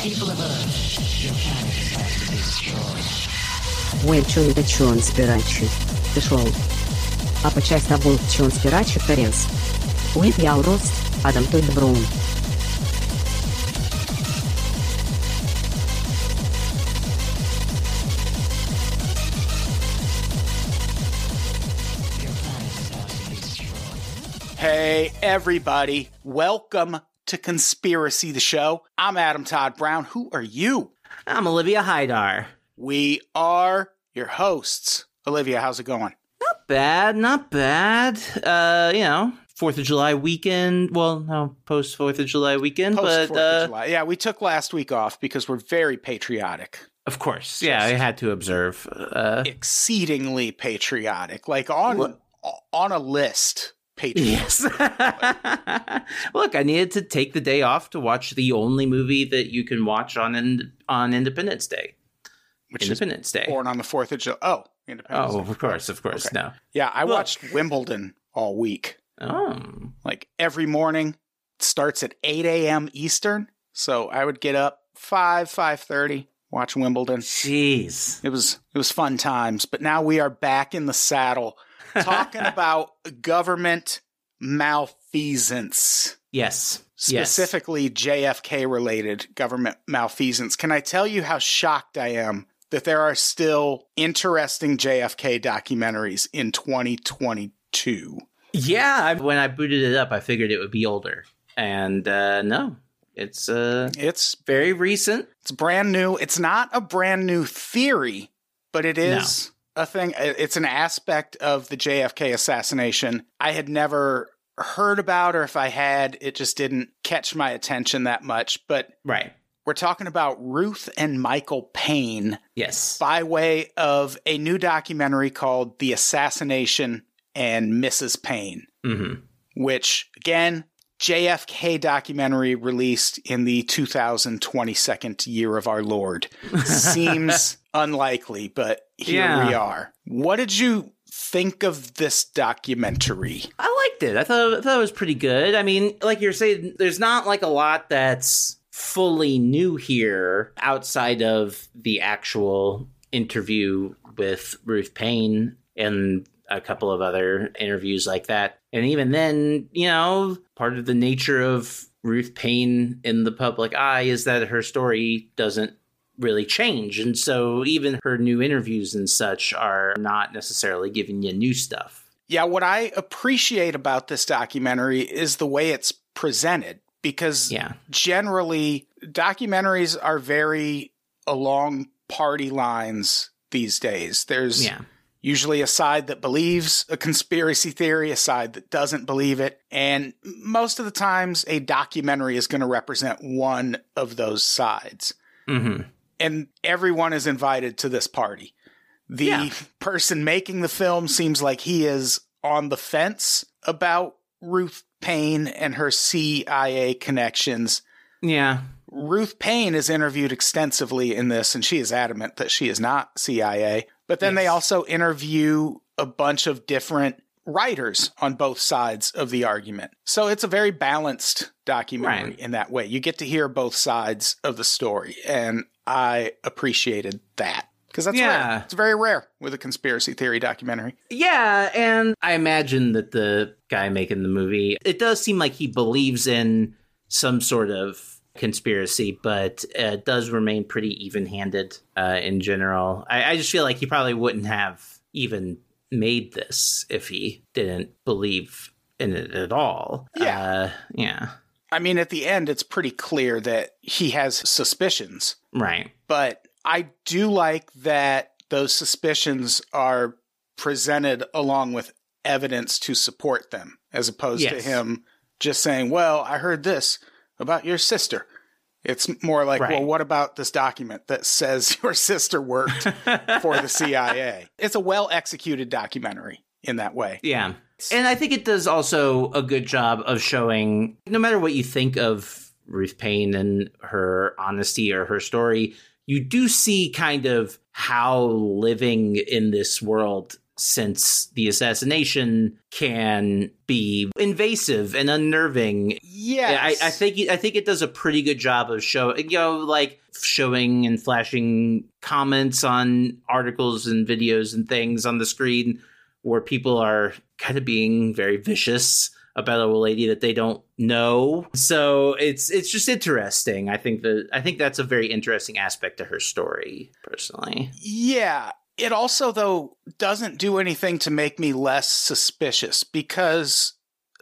People of Earth, your planet is about to be destroyed. Ой, чё это чё он спирачи? Ты шел. А по часть того, чё он спирачи, Теренс. Уит я рост, Адам Тойд Браун. Your planet is about to be destroyed. Hey, everybody. Welcome to Conspiracy the Show. I'm Adam Todd Brown. Who are you? I'm Olivia Hydar. We are your hosts. Olivia, how's it going? Not bad, not bad. Uh, you know, Fourth of July weekend. Well, no, post Fourth of July weekend, Post but 4th uh, of July. Yeah, we took last week off because we're very patriotic. of course, yeah, I had to observe. Uh, Exceedingly patriotic. Like on What? on a list. Patriotic. yes. Look, I needed to take the day off to watch the only movie that you can watch on in, on Independence Day. Which is Independence Day. born on the 4th of July. Oh, Independence Oh, Day. of course, of course. Okay. No. Yeah, I Look. watched Wimbledon all week. Oh. like every morning starts at 8 a.m eastern so i would get up 5 5.30 watch wimbledon Jeez. it was it was fun times but now we are back in the saddle talking about government malfeasance Yes. Yes. specifically jfk related government malfeasance can i tell you how shocked i am that there are still interesting jfk documentaries in 2022 Yeah, when I booted it up, I figured it would be older, and uh, no, it's uh, it's very recent. It's brand new. It's not a brand new theory, but it is a thing. It's an aspect of the JFK assassination I had never heard about, or if I had, it just didn't catch my attention that much. But Right. we're talking about Ruth and Michael Paine Yes. by way of a new documentary called The Assassination and Mrs. Paine hmm which again JFK documentary released in the 2022nd year of our Lord seems unlikely, but here Yeah. we are. What did you think of this documentary? I liked it. I thought, I thought it was pretty good. I mean, like you're saying, there's not like a lot that's fully new here outside of the actual interview with Ruth Paine and a couple of other interviews like that. And even then, you know, part of the nature of Ruth Paine in the public eye is that her story doesn't really change. And so even her new interviews and such are not necessarily giving you new stuff. Yeah, what I appreciate about this documentary is the way it's presented because Yeah. generally documentaries are very along party lines these days. There's Yeah. usually a side that believes a conspiracy theory, a side that doesn't believe it. And most of the times, a documentary is going to represent one of those sides. hmm And everyone is invited to this party. The Yeah. person making the film seems like he is on the fence about Ruth Paine and her CIA connections. Yeah. Ruth Paine is interviewed extensively in this, and she is adamant that she is not CIA. But then they also interview a bunch of different writers on both sides of the argument. So it's a very balanced documentary Right. in that way. You get to hear both sides of the story, and I appreciated that. Because that's Yeah. rare. It's very rare with a conspiracy theory documentary. Yeah, and I imagine that the guy making the movie, it does seem like he believes in some sort of conspiracy, but uh, does remain pretty even handed uh, in general. I, I just feel like he probably wouldn't have even made this if he didn't believe in it at all. Yeah. Uh, yeah. I mean, at the end, it's pretty clear that he has suspicions. Right. but I do like that those suspicions are presented along with evidence to support them, as opposed to him just saying, Well, I heard this about your sister. It's more like, Right. Well, what about this document that says your sister worked for the CIA? It's a well executed documentary in that way. Yeah. And I think it does also a good job of showing no matter what you think of Ruth Paine and her honesty or her story, you do see kind of how living in this world since the assassination can be invasive and unnerving. Yes. I, I think I think it does a pretty good job of showing, you know, like showing and flashing comments on articles and videos and things on the screen where people are kind of being very vicious about a lady that they don't know. So it's it's just interesting. I think that I think that's a very interesting aspect to her story, personally. Yeah. It also, though, doesn't do anything to make me less suspicious because,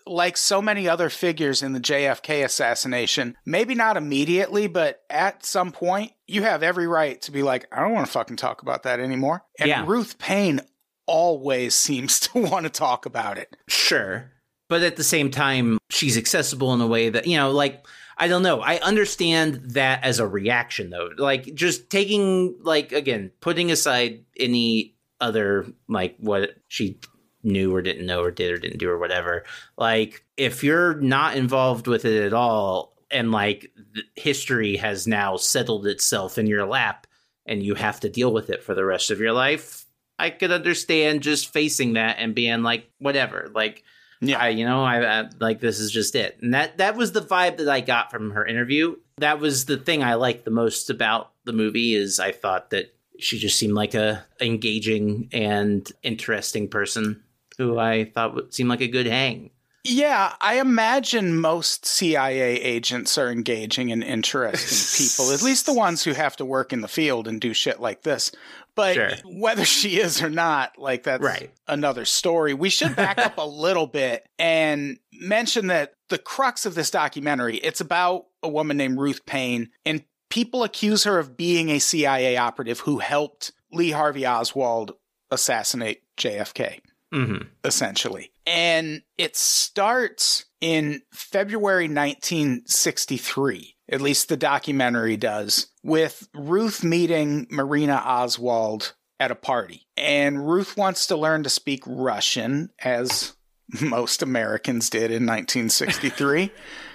like so many other figures in the JFK assassination, maybe not immediately, but at some point, you have every right to be like, I don't want to fucking talk about that anymore. And Yeah. Ruth Paine always seems to want to talk about it. Sure. But at the same time, she's accessible in a way that, you know, like, I don't know. I understand that as a reaction, though. Like, just taking, like, again, putting aside any other, like, what she knew or didn't know or did or didn't do or whatever. Like, if you're not involved with it at all and, like, history has now settled itself in your lap and you have to deal with it for the rest of your life, I could understand just facing that and being like, whatever. Like, Yeah. I, you know, I, I like this is just it, and that that was the vibe that I got from her interview. That was the thing I liked the most about the movie is I thought that she just seemed like a engaging and interesting person who I thought would seem like a good hang. Yeah, I imagine most CIA agents are engaging and interesting people, at least the ones who have to work in the field and do shit like this. But Sure. whether she is or not, like that's Right. another story. We should back up a little bit and mention that the crux of this documentary, it's about a woman named Ruth Paine and people accuse her of being a CIA operative who helped Lee Harvey Oswald assassinate JFK Mm-hmm. essentially. And it starts in February 1963, at least the documentary does, with Ruth meeting Marina Oswald at a party. And Ruth wants to learn to speak Russian, as most Americans did in 1963.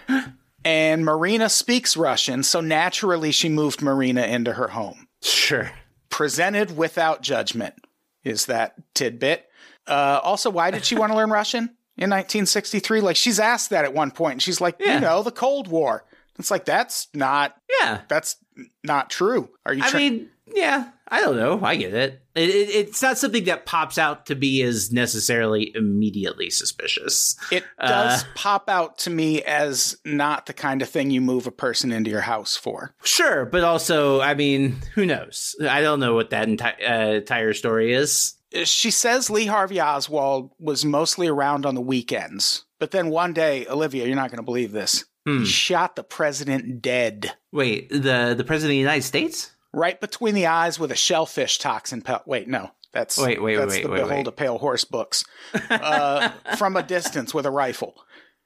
and Marina speaks Russian, so naturally she moved Marina into her home Sure. presented without judgment is that tidbit. Uh, also, why did she want to learn Russian in 1963? Like she's asked that at one point, and she's like, Yeah. you know, the Cold War. It's like that's not Yeah. that's not true. Are you? I try- mean, yeah, I don't know. I get it. It, it. It's not something that pops out to be as necessarily immediately suspicious. it uh, does pop out to me as not the kind of thing you move a person into your house for. Sure, but also, I mean, who knows? I don't know what that enti- uh, entire story is. She says Lee Harvey Oswald was mostly around on the weekends, but then one day, Olivia, you're not going to believe this. Hmm. He shot the president dead. Wait, the the president of the United States? right between the eyes with a shellfish toxin pel- Wait, no, that's Wait, wait, that's wait, the wait, Behold wait. a Pale Horse books uh, from a distance with a rifle,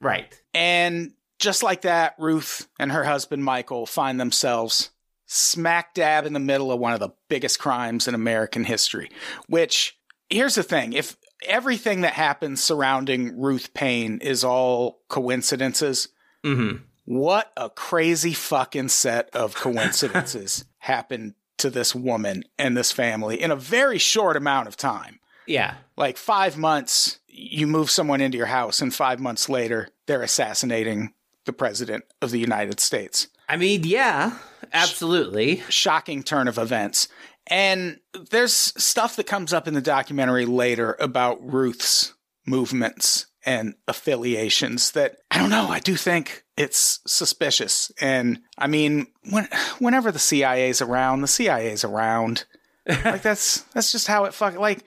Right. and just like that, Ruth and her husband Michael find themselves smack dab in the middle of one of the biggest crimes in American history. Which here's the thing: if everything that happens surrounding Ruth Paine is all coincidences, hmm what a crazy fucking set of coincidences happened to this woman and this family in a very short amount of time. Yeah. Like five months, you move someone into your house, and five months later, they're assassinating the president of the United States. I mean, yeah, absolutely. Shocking turn of events. And there's stuff that comes up in the documentary later about Ruth's movements and affiliations that I don't know. I do think it's suspicious. And I mean, when, whenever the CIA's around, the CIA's around. like that's that's just how it fuck. Like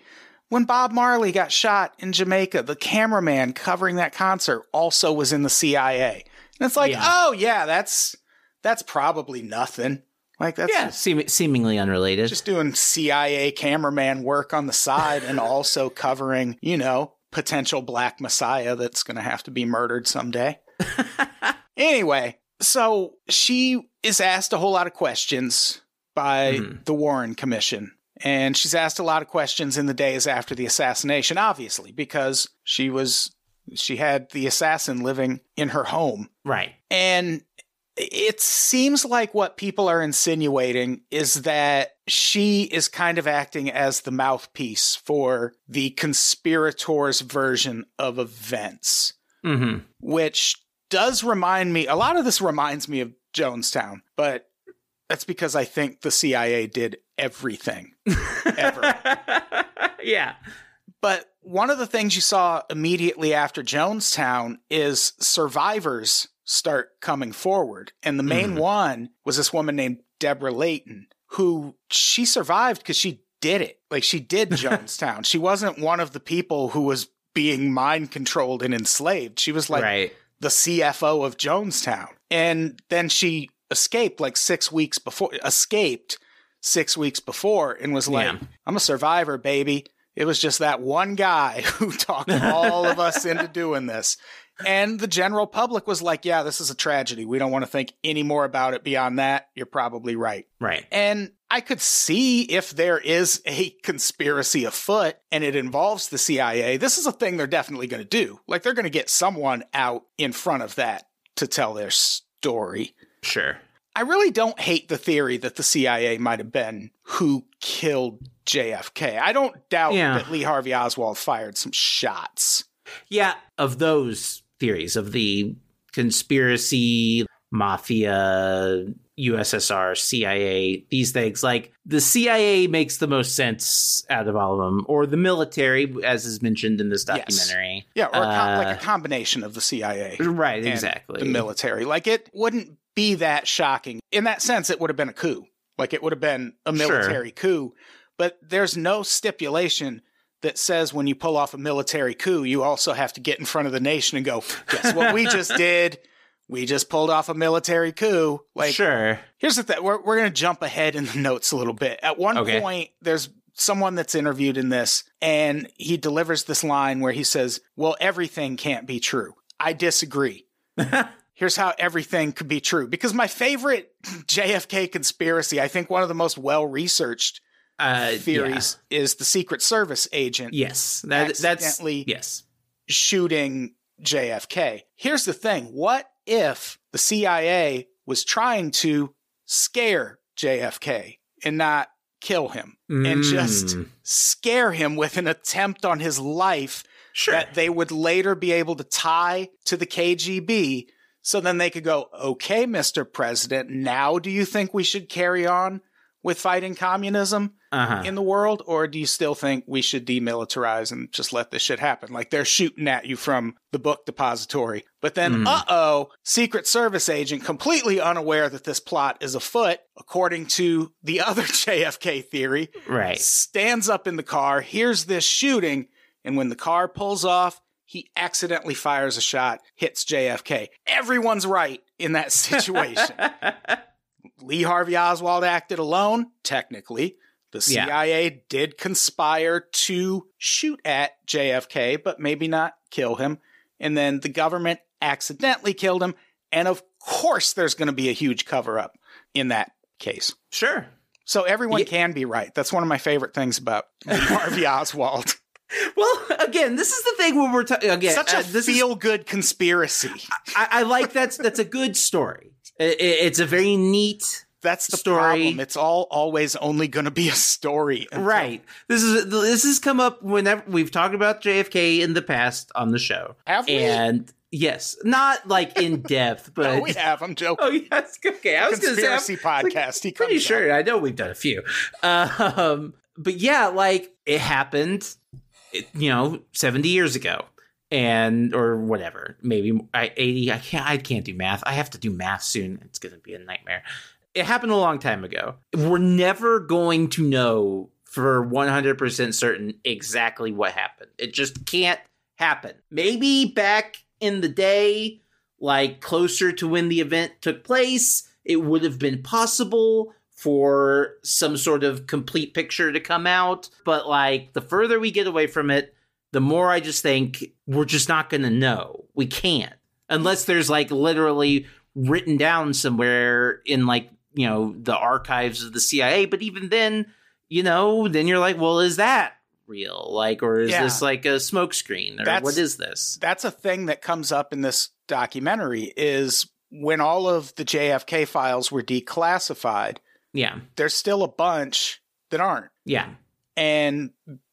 when Bob Marley got shot in Jamaica, the cameraman covering that concert also was in the CIA. And it's like, Yeah. oh yeah, that's that's probably nothing. Like that's Yeah, seem- seemingly unrelated. just doing CIA cameraman work on the side and also covering, you know, potential black messiah that's going to have to be murdered someday. anyway, so she is asked a whole lot of questions by Mhm. the Warren Commission. And she's asked a lot of questions in the days after the assassination, obviously, because she was she had the assassin living in her home. right. And it seems like what people are insinuating is that she is kind of acting as the mouthpiece for the conspirators version of events, Mm-hmm. which does remind me a lot of this reminds me of Jonestown, but that's because I think the CIA did everything ever. yeah. But one of the things you saw immediately after Jonestown is survivors start coming forward. And the main Mhm. one was this woman named Deborah Layton, who she survived because she did it. Like she did Jonestown. she wasn't one of the people who was being mind controlled and enslaved. She was like right. the CFO of Jonestown. And then she escaped like six weeks before, escaped six weeks before and was like, Yeah. I'm a survivor, baby. It was just that one guy who talked all of us into doing this. And the general public was like, yeah, this is a tragedy. We don't want to think any more about it beyond that. You're probably right. Right. And I could see if there is a conspiracy afoot and it involves the CIA, this is a thing they're definitely going to do. Like they're going to get someone out in front of that to tell their story. Sure. I really don't hate the theory that the CIA might have been who killed JFK. I don't doubt Yeah. that Lee Harvey Oswald fired some shots. Yeah, of those theories of the conspiracy, mafia, USSR, CIA, these things, like the CIA makes the most sense out of all of them, or the military, as is mentioned in this Yes. documentary. Yeah, or a com- Uh, like a combination of the CIA. Right, exactly. the military. Like it wouldn't be that shocking. In that sense, it would have been a coup. Like it would have been a Sure. military coup. But there's no stipulation that says when you pull off a military coup, you also have to get in front of the nation and go, guess what we just did? We just pulled off a military coup. Like sure. Here's the thing. We're, we're going to jump ahead in the notes a little bit. At one Okay. point, there's someone that's interviewed in this, and he delivers this line where he says, Well, everything can't be true. I disagree. Here's how everything could be true. Because my favorite JFK conspiracy, I think one of the most well researched Uh, theories, is the Secret Service agent. Yes, that, that's yes. shooting JFK. Here's the thing what if the CIA was trying to scare JFK and not kill him and just Mm, scare him with an attempt on his life sure. that they would later be able to tie to the KGB? So then they could go, okay, Mr. President, now do you think we should carry on with fighting communism? uh-huh. in the world, or do you still think we should demilitarize and just let this shit happen? Like they're shooting at you from the book depository. But then, Mhm. uh oh, Secret Service agent, completely unaware that this plot is afoot, according to the other JFK theory, right. stands up in the car, hears this shooting, and when the car pulls off, he accidentally fires a shot, hits JFK. Everyone's right in that situation. Lee Harvey Oswald acted alone, technically. The Yeah. CIA did conspire to shoot at JFK, but maybe not kill him. And then the government accidentally killed him. And of course, there's going to be a huge cover up in that case. sure. So everyone Ye- can be right. That's one of my favorite things about Lee Harvey Oswald. Well, again, this is the thing when we're talking again. Such a uh, feel good conspiracy. I, I like that's that's a good story. I- I- it's a very neat That's the Story. problem. It's all always only going to be a story. right. This is this has come up whenever we've talked about JFK in the past on the show, Have we? and yes, not like in depth, but No, we have. I'm joking. oh yes, okay. I was going to say conspiracy podcast. He pretty sure. up. I know we've done a few, um, but yeah, like it happened, it- you know, seventy years ago. And or whatever, maybe I, eighty. I can't. I can't do math. I have to do math soon. It's gonna be a nightmare. it happened a long time ago. We're never going to know for 100% certain exactly what happened. It just can't happen. Maybe back in the day, like closer to when the event took place, it would have been possible for some sort of complete picture to come out. But like the further we get away from it, the more I just think we're just not going to know. We can't. Unless there's like literally written down somewhere in like, you know, the archives of the CIA. But even then, you know, then you're like, well, is that real? Like, or is Yeah. this like a smokescreen? Or That's- what is this? That's a thing that comes up in this documentary is when all of the JFK files were declassified, Yeah. there's still a bunch that aren't. Yeah. And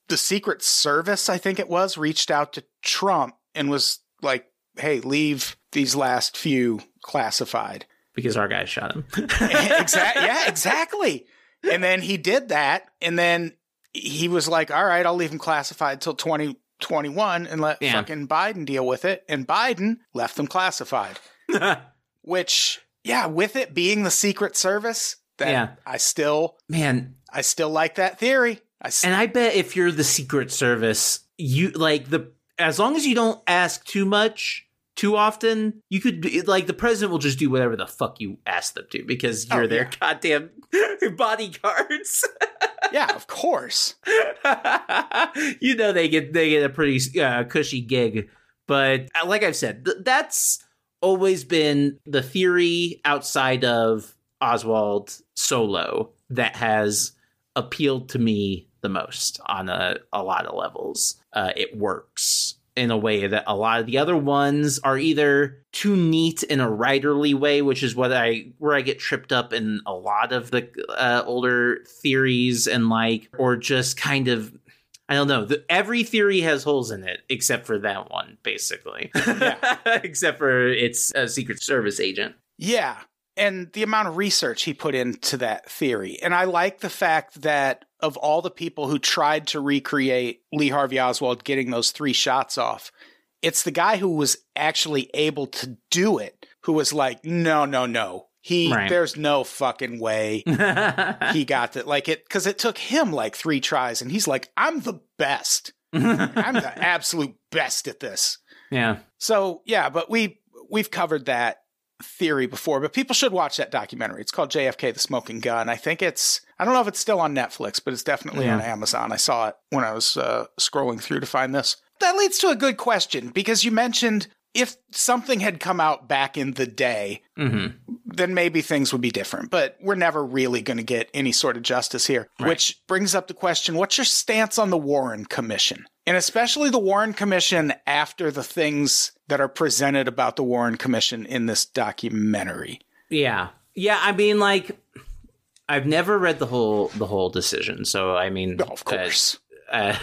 the Secret Service, I think it was, reached out to Trump and was like, hey, leave these last few classified. Because our guy shot him. exactly. Yeah, exactly. And then he did that. And then he was like, all right, I'll leave them classified till 2021 and let Yeah. fucking Biden deal with it. And Biden left them classified, which, yeah, with it being the Secret Service, then Yeah. I still, Man, I still like that theory. I and I bet if you're the Secret Service, you like the as long as you don't ask too much too often, you could like the president will just do whatever the fuck you ask them to because you're Oh, their goddamn bodyguards. yeah, of course. you know they get they get a pretty uh, cushy gig, but uh, like I've said, th- that's always been the theory outside of Oswald Solo that has appealed to me the most on a, a lot of levels. Uh, it works in a way that a lot of the other ones are either too neat in a writerly way, which is what I where I get tripped up in a lot of the uh, older theories, and like, or just kind of. I don't know. The, every theory has holes in it except for that one, basically. except for it's a Secret Service agent. Yeah. And the amount of research he put into that theory. And I like the fact that of all the people who tried to recreate Lee Harvey Oswald getting those three shots off, it's the guy who was actually able to do it who was like, no, no, no. He, Right. there's no fucking way he got that. Like it, cause it took him like three tries and he's like, I'm the best. I'm the absolute best at this. yeah. So yeah, but we we've covered that theory before, but people should watch that documentary. It's called JFK the Smoking Gun. I think it's I don't know if it's still on Netflix, but it's definitely Yeah. on Amazon. I saw it when I was uh, scrolling through to find this. That leads to a good question because you mentioned if something had come out back in the day, hmm then maybe things would be different. But we're never really going to get any sort of justice here, Right. which brings up the question what's your stance on the Warren Commission? And especially the Warren Commission after the things that are presented about the Warren Commission in this documentary. Yeah. Yeah, I mean like I've never read the whole the whole decision. So I mean Oh, of course. uh, uh,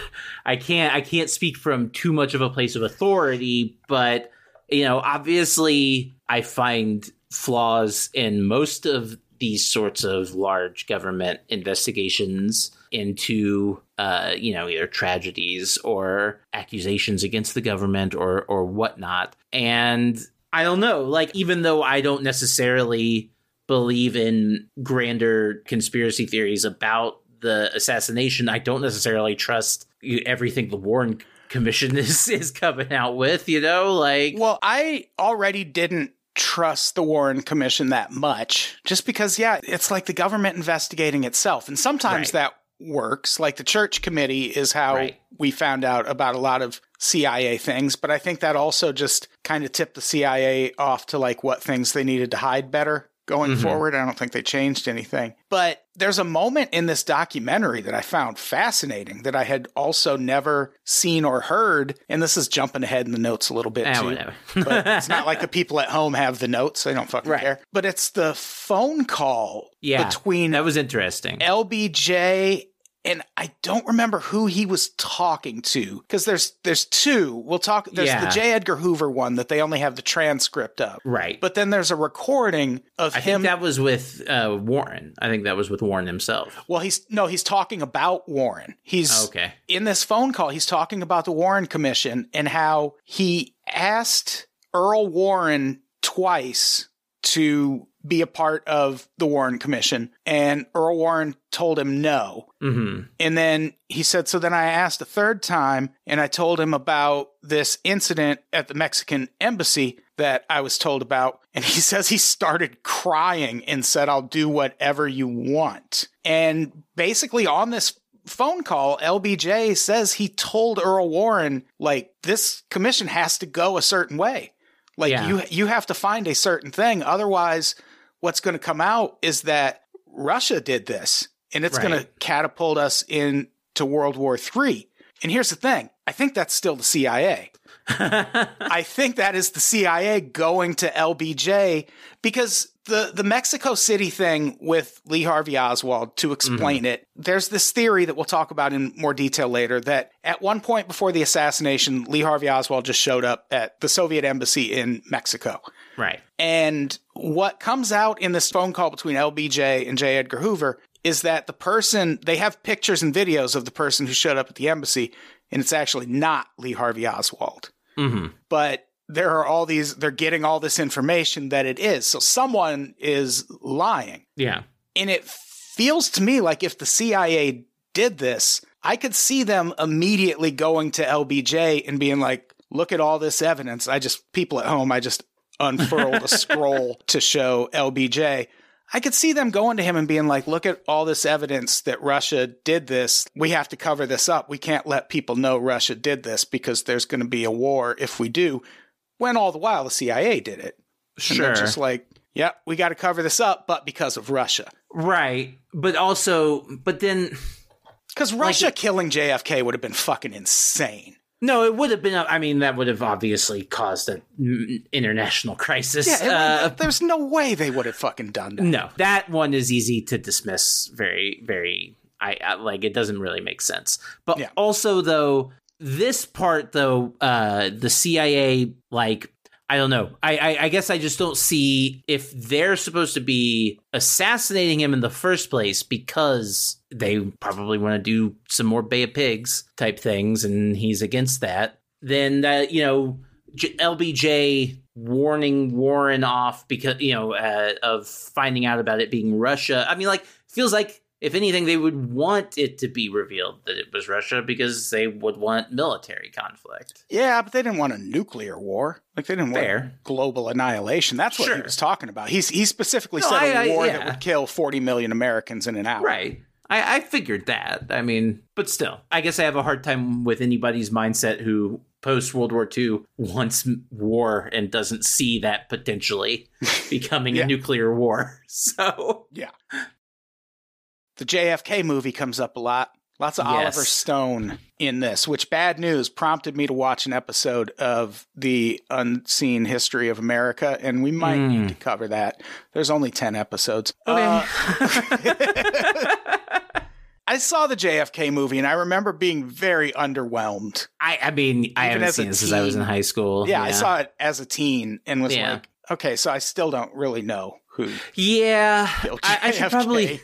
I can't I can't speak from too much of a place of authority, but you know, obviously I find flaws in most of these sorts of large government investigations into uh, you know, either tragedies or accusations against the government or or whatnot. And I don't know, like even though I don't necessarily believe in grander conspiracy theories about the assassination, I don't necessarily trust everything the Warren Commission is is coming out with. You know, like Well, I already didn't trust the Warren Commission that much just because, yeah, it's like the government investigating itself. And sometimes Right. that works. Like the church committee is how Right. we found out about a lot of CIA things. But I think that also just kind of tipped the CIA off to like what things they needed to hide better going Mhm. forward. I don't think they changed anything. But there's a moment in this documentary that I found fascinating that I had also never seen or heard. And this is jumping ahead in the notes a little bit eh, too whatever. but it's not like the people at home have the notes. They don't fucking Right. care. But it's the phone call yeah, between that was interesting. LBJ and I don't remember who he was talking to because there's there's two. We'll talk. There's Yeah. the J. Edgar Hoover one that they only have the transcript of, right, but then there's a recording of I him. think that was with uh, Warren. I think that was with Warren himself. well, he's no, he's talking about Warren. He's Okay, in this phone call, he's talking about the Warren Commission and how he asked Earl Warren twice to be a part of the Warren Commission, and Earl Warren told him no. hmm And then he said, So then I asked a third time, and I told him about this incident at the Mexican embassy that I was told about. And he says he started crying and said, I'll do whatever you want. And basically, on this phone call, LBJ says he told Earl Warren, like, this commission has to go a certain way. Like, Yeah. you, you have to find a certain thing. Otherwise, what's going to come out is that Russia did this and it's going to catapult us into World War III. And here's the thing I think that's still the CIA. I think that is the CIA going to LBJ because the the Mexico City thing with Lee Harvey Oswald to explain mm-hmm. it. There's this theory that we'll talk about in more detail later that at one point before the assassination, Lee Harvey Oswald just showed up at the Soviet embassy in Mexico. Right. And what comes out in this phone call between LBJ and J. Edgar Hoover is that the person they have pictures and videos of the person who showed up at the embassy, and it's actually not Lee Harvey Oswald Mm-hmm. but there are all these they're getting all this information that it is so someone is lying Yeah. and it feels to me like if the cia did this i could see them immediately going to lbj and being like look at all this evidence i just people at home i just unfurled a scroll to show lbj I could see them going to him and being like, look at all this evidence that Russia did this. We have to cover this up. We can't let people know Russia did this because there's going to be a war if we do. When all the while the CIA did it. And Sure. just like, yep, we got to cover this up, but because of Russia. Right. But also, but then, Because Russia killing JFK would have been fucking insane. No, it would have been, I mean, that would have obviously caused an international crisis. Yeah, Uh, there's no way they would have fucking done that. no, that one is easy to dismiss very, very, I, I like, it doesn't really make sense. But Yeah. also, though, this part, though, uh, the CIA, like, I don't know. I, I I guess I just don't see if they're supposed to be assassinating him in the first place because they probably want to do some more Bay of Pigs type things, and he's against that. Then that you know J- LBJ warning Warren off because you know uh, of finding out about it being Russia. I mean, like feels like if anything, they would want it to be revealed that it was Russia because they would want military conflict. Yeah, but they didn't want a nuclear war. Like they didn't Fair. want global annihilation. That's what he was talking about. He's he specifically No, said a I- I- war yeah. that would kill 40 million Americans in an hour. Right. I, I figured that. I mean, but still, I guess I have a hard time with anybody's mindset who post World War II wants war and doesn't see that potentially becoming Yeah. a nuclear war. So, The JFK movie comes up a lot. Lots of Yes. Oliver Stone in this, which bad news prompted me to watch an episode of The Unseen History of America, and we might Mm. need to cover that. There's only 10 episodes. okay. Uh, I saw the JFK movie, and I remember being very underwhelmed. I, I mean, I Even haven't seen it since I was in high school. Yeah, I saw it as a teen and was Yeah. like, okay, so I still don't really know who Yeah, I, I should probably.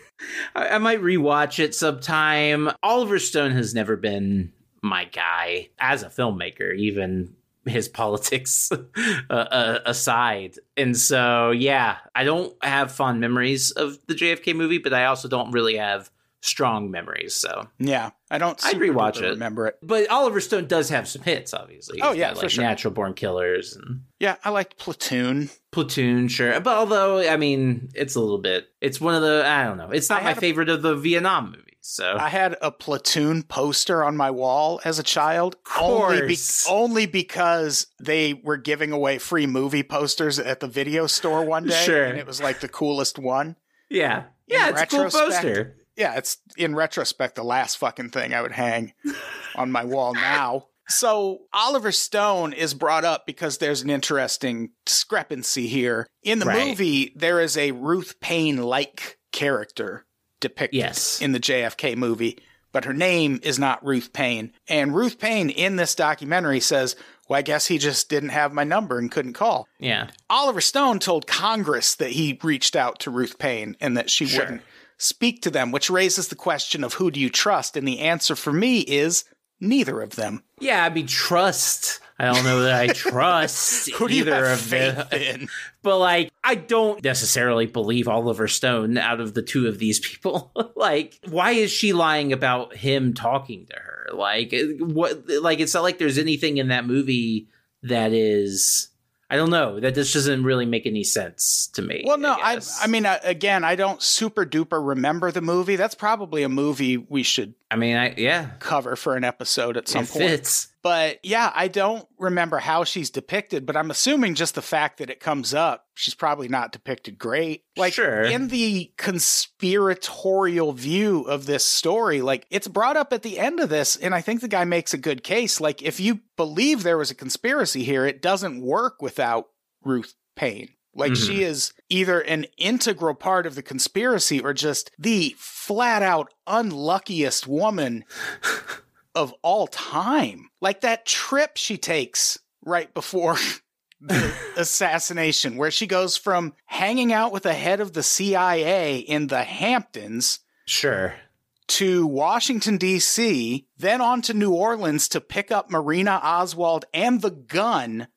I, I might rewatch it sometime. Oliver Stone has never been my guy as a filmmaker, even his politics uh, uh, aside. And so, yeah, I don't have fond memories of the JFK movie, but I also don't really have strong memories. So, Yeah, I don't. I'd super rewatch it. Remember it? but Oliver Stone does have some hits, obviously. Oh, He's yeah, got, for like sure. Natural Born Killers and Yeah, I liked Platoon. Platoon, sure. But although, I mean, it's a little bit. It's one of the. I don't know. It's not my had a- favorite of the Vietnam movies. So I had a Platoon poster on my wall as a child, Of only be- only because they were giving away free movie posters at the video store one day, Sure. and it was like the coolest one. yeah, In yeah, it's a cool poster. Yeah, it's in retrospect the last fucking thing I would hang on my wall now. So Oliver Stone is brought up because there's an interesting discrepancy here. In the Right. movie, there is a Ruth Paine like character depicted Yes. in the JFK movie, but her name is not Ruth Paine. And Ruth Paine in this documentary says, Well, I guess he just didn't have my number and couldn't call. Yeah, Oliver Stone told Congress that he reached out to Ruth Paine and that she Sure. wouldn't speak to them, which raises the question of who do you trust? And the answer for me is neither of them. yeah. I mean, trust. I don't know that I trust Who do you either of them. in? But like, I don't necessarily believe Oliver Stone out of the two of these people. like, why is she lying about him talking to her? Like, what? Like, it's not like there's anything in that movie that is. I don't know. That this doesn't really make any sense to me. Well, no, I, guess. I mean, uh, again, I don't super duper remember the movie. That's probably a movie we should I mean, I yeah, cover for an episode at some it point. fits. But yeah, I don't remember how she's depicted, but I'm assuming just the fact that it comes up, she's probably not depicted great. Like Sure. in the conspiratorial view of this story, like it's brought up at the end of this, and I think the guy makes a good case. Like if you believe there was a conspiracy here, it doesn't work without Ruth Paine. Like Mhm. she is either an integral part of the conspiracy or just the flat out unluckiest woman of all time. Like that trip she takes right before the assassination, where she goes from hanging out with the head of the CIA in the Hamptons Sure. to Washington, D.C., then on to New Orleans to pick up Marina Oswald and the gun,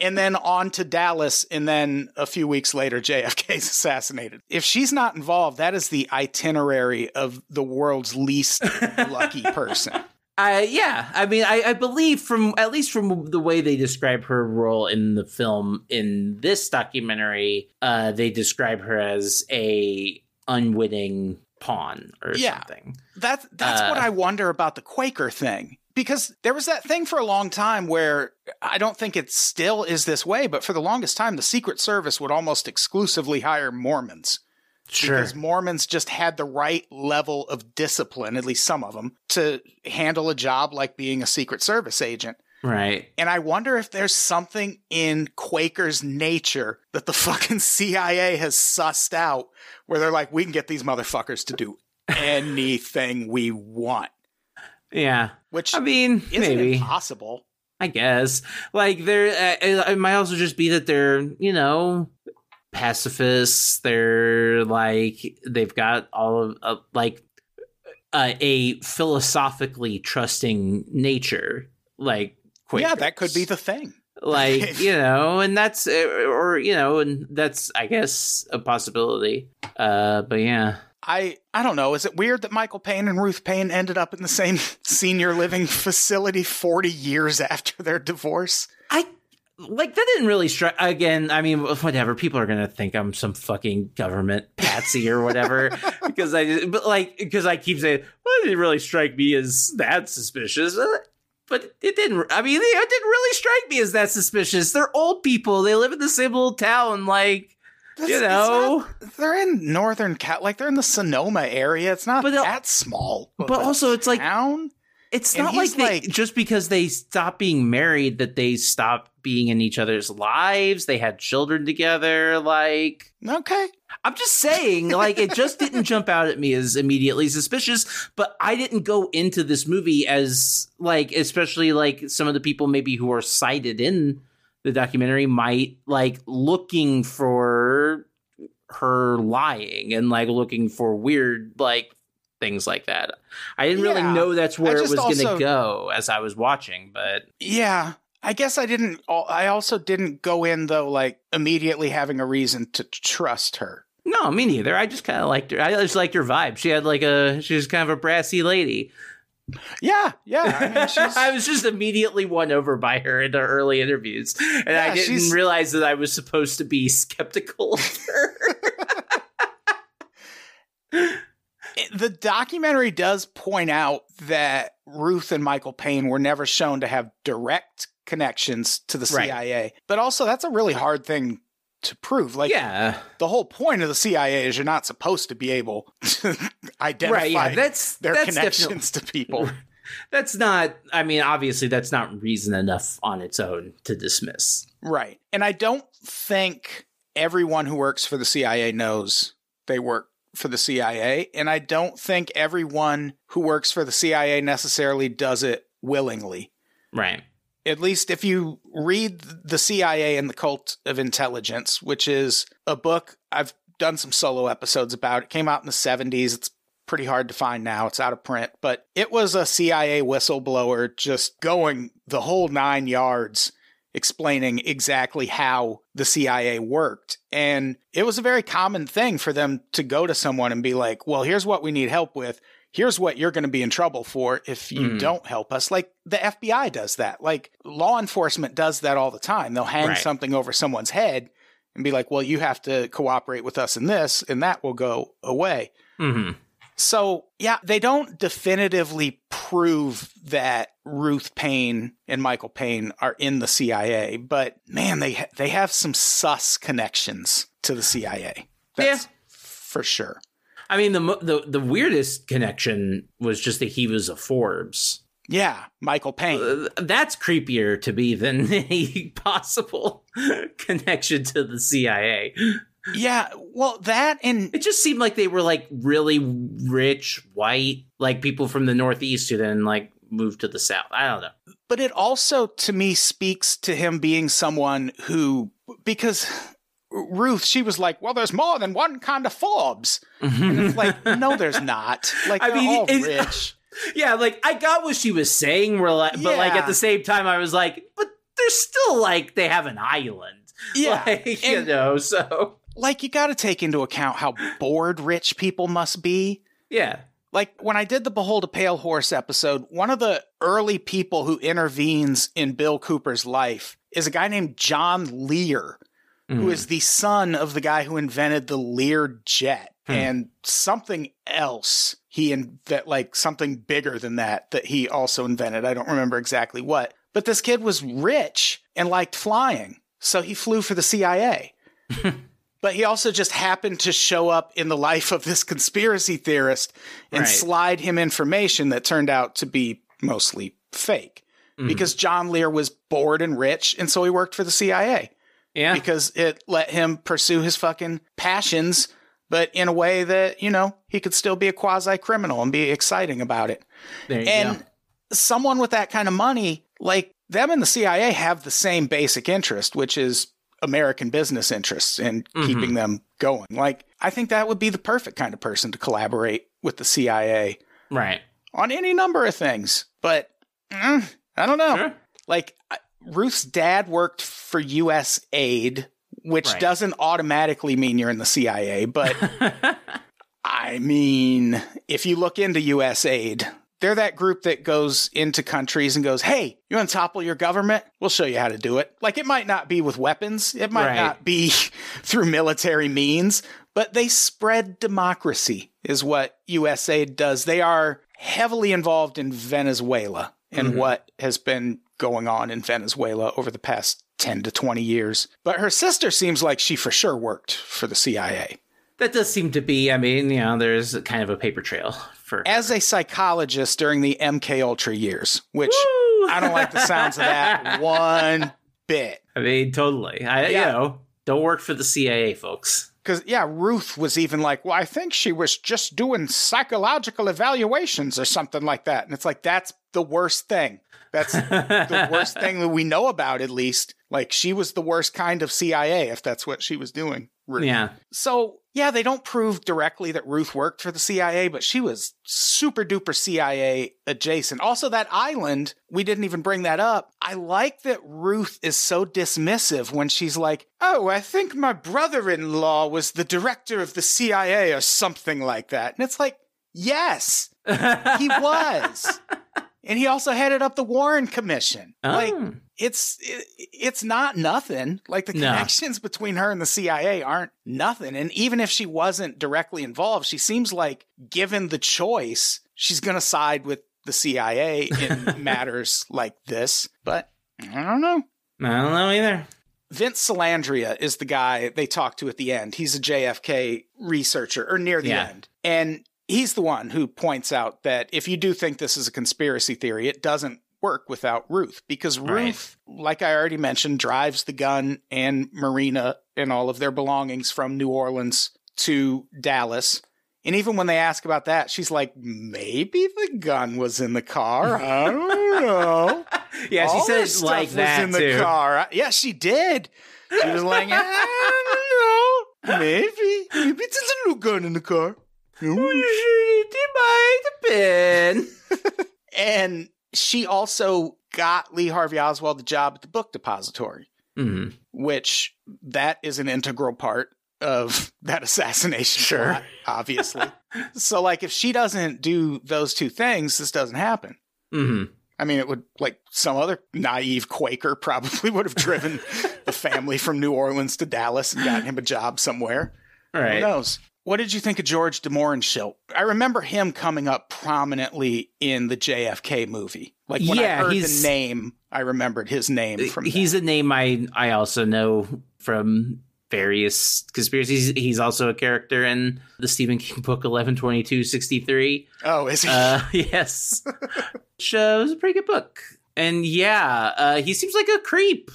and then on to Dallas, and then a few weeks later, JFK is assassinated. If she's not involved, that is the itinerary of the world's least lucky person. I yeah, I mean, I, I believe from at least from the way they describe her role in the film in this documentary, uh, they describe her as a unwitting pawn or Yeah. something. That's that's Uh, what I wonder about the Quaker thing. Because there was that thing for a long time where I don't think it still is this way, but for the longest time, the Secret Service would almost exclusively hire Mormons. Sure. Because Mormons just had the right level of discipline, at least some of them, to handle a job like being a Secret Service agent. Right. And I wonder if there's something in Quaker's nature that the fucking CIA has sussed out where they're like, we can get these motherfuckers to do anything we want. Yeah. Which I mean, maybe. impossible. I guess. Like there, uh, it might also just be that they're, you know, pacifists. They're like they've got all of uh, like uh, a philosophically trusting nature. Like Yeah, that could be the thing. like you know, and that's uh, or you know, and that's I guess a possibility. Uh, but yeah. I I don't know. Is it weird that Michael Paine and Ruth Paine ended up in the same senior living facility 40 years after their divorce? I like that didn't really strike again. I mean, whatever. People are gonna think I'm some fucking government patsy or whatever because I, but like, because I keep saying, well, it didn't really strike me as that suspicious. Uh, But it didn't. I mean, it didn't really strike me as that suspicious. They're old people. They live in the same little town. Like, That's- you know. not- they're in northern Cal, like they're in the Sonoma area. It's not But that small. but also it's like- town. It's And not like they like- just because they stop being married that they stop being in each other's lives. They had children together. Like, Okay, I'm just saying, like, it just didn't jump out at me as immediately suspicious, but I didn't go into this movie as, like, especially like some of the people maybe who are cited in the documentary might, like, looking for her lying and, like, looking for weird, like, things like that. I didn't really know that's where it was gonna go as I was watching, but yeah. I guess I didn't. I also didn't go in though, like immediately having a reason to trust her. no, me neither. I just kind of liked her. I just liked her vibe. She had, like, a, she was kind of a brassy lady. Yeah, yeah. I mean, I was just immediately won over by her in the early interviews, and Yeah, I didn't she's- realize that I was supposed to be skeptical of her. the documentary does point out that Ruth and Michael Paine were never shown to have direct connections to the Right. CIA. But also, that's a really hard thing to prove. Like, yeah, the whole point of the CIA is you're not supposed to be able to identify right. Yeah, that's their that's connections to people. That's not. I mean, obviously, that's not reason enough on its own to dismiss. Right. And I don't think everyone who works for the CIA knows they work for the CIA. And I don't think everyone who works for the CIA necessarily does it willingly. Right. At least if you read The CIA and the Cult of Intelligence, which is a book I've done some solo episodes about. It came out in the 70s. It's pretty hard to find now. It's out of print, but it was a CIA whistleblower just going the whole nine yards explaining exactly how the CIA worked. And it was a very common thing for them to go to someone and be like, well, here's what we need help with. Here's what you're going to be in trouble for if you Mhm. don't help us. Like the FBI does that. Like law enforcement does that all the time. They'll hang Right. something over someone's head and be like, well, you have to cooperate with us in this, and that will go away. hmm So, yeah, they don't definitively prove that Ruth Paine and Michael Paine are in the CIA, but man, they ha- they have some sus connections to the CIA. That's Yeah. for sure. I mean, the, the the weirdest connection was just that he was a Forbes. Yeah, Michael Paine. Uh, that's creepier to me than any possible connection to the CIA. Yeah, well, that and It just seemed like they were like really rich, white, like people from the Northeast who then like moved to the South. I don't know. but it also to me speaks to him being someone who because Ruth, she was like, "Well, there's more than one kind of Forbes." And it's like, no, there's not. Like, I they're mean, all rich. yeah, like I got what she was saying, but like at the same time, I was like, but they're still like they have an island. Yeah, Like, you know, so like you got to take into account how bored rich people must be. yeah. Like when I did the Behold a Pale Horse episode, one of the early people who intervenes in Bill Cooper's life is a guy named John Lear, Mm. who is the son of the guy who invented the Lear jet Hmm. and something else he invent like something bigger than that that he also invented. I don't remember exactly what. But this kid was rich and liked flying, so he flew for the CIA. but he also just happened to show up in the life of this conspiracy theorist and Right. slide him information that turned out to be mostly fake. Mhm. Because John Lear was bored and rich, and so he worked for the CIA yeah. because it let him pursue his fucking passions, but in a way that, you know, he could still be a quasi criminal and be exciting about it. There you And go. someone with that kind of money, like them and the CIA have the same basic interest, which is American business interests and Mhm. keeping them going. Like, I think that would be the perfect kind of person to collaborate with the CIA Right. on any number of things. But mm, I don't know Sure. like I- Ruth's dad worked for US Aid, which Right. doesn't automatically mean you're in the CIA, but I mean, if you look into US Aid, they're that group that goes into countries and goes, "Hey, you want to topple your government? We'll show you how to do it." Like it might not be with weapons, it might Right. not be through military means, but they spread democracy is what US Aid does. They are heavily involved in Venezuela and Mhm. what has been going on in Venezuela over the past 10 to 20 years. But her sister seems like she for sure worked for the CIA. that does seem to be. I mean, you know, there's kind of a paper trail for. As a psychologist during the MK Ultra years, which Woo! I don't like the sounds of that one bit. I mean, totally. I, Yeah. You know, don't work for the CIA, folks. Because, yeah, Ruth was even like, well, I think she was just doing psychological evaluations or something like that. And it's like, that's the worst thing. That's the worst thing that we know about, at least. Like, she was the worst kind of CIA if that's what she was doing. Ruth. Yeah. So, yeah, they don't prove directly that Ruth worked for the CIA, but she was super duper CIA adjacent. Also, that island, we didn't even bring that up. I like that Ruth is so dismissive when she's like, Oh, I think my brother in law was the director of the CIA or something like that. And it's like, Yes, he was. And he also headed up the Warren Commission. Oh. Like, Oh. it's it, it's not nothing. Like the No. connections between her and the CIA aren't nothing. And even if she wasn't directly involved, she seems like given the choice, she's going to side with the CIA in matters like this. But I don't know. I don't know either. Vince Salandria is the guy they talk to at the end. He's a JFK researcher or near the Yeah. end. And he's the one who points out that if you do think this is a conspiracy theory, it doesn't work without Ruth because Right. Ruth, like I already mentioned, drives the gun and Marina and all of their belongings from New Orleans to Dallas. And even when they ask about that, she's like, maybe the gun was in the car. I don't know. Yeah, she All said this it like that was in the too. car. Yeah, she did. She was like, I don't know. Maybe. Maybe there's a little gun in the car. Might have been. And she also got Lee Harvey Oswald the job at the book depository, Mhm. which that is an integral part of that assassination Sure. plot, obviously. so like if she doesn't do those two things, this doesn't happen. Mhm. I mean, it would like some other naive Quaker probably would have driven the family from New Orleans to Dallas and gotten him a job somewhere. Right. Who knows? What did you think of George de Mohrenschildt? I remember him coming up prominently in the JFK movie. Like when Yeah, I heard he's- the name, I remembered his name from. He's a name I I also know from various conspiracies. He's also a character in the Stephen King book 112263. Oh, is he? Uh, yes. Which uh, was a pretty good book. And yeah, uh, he seems like a creep.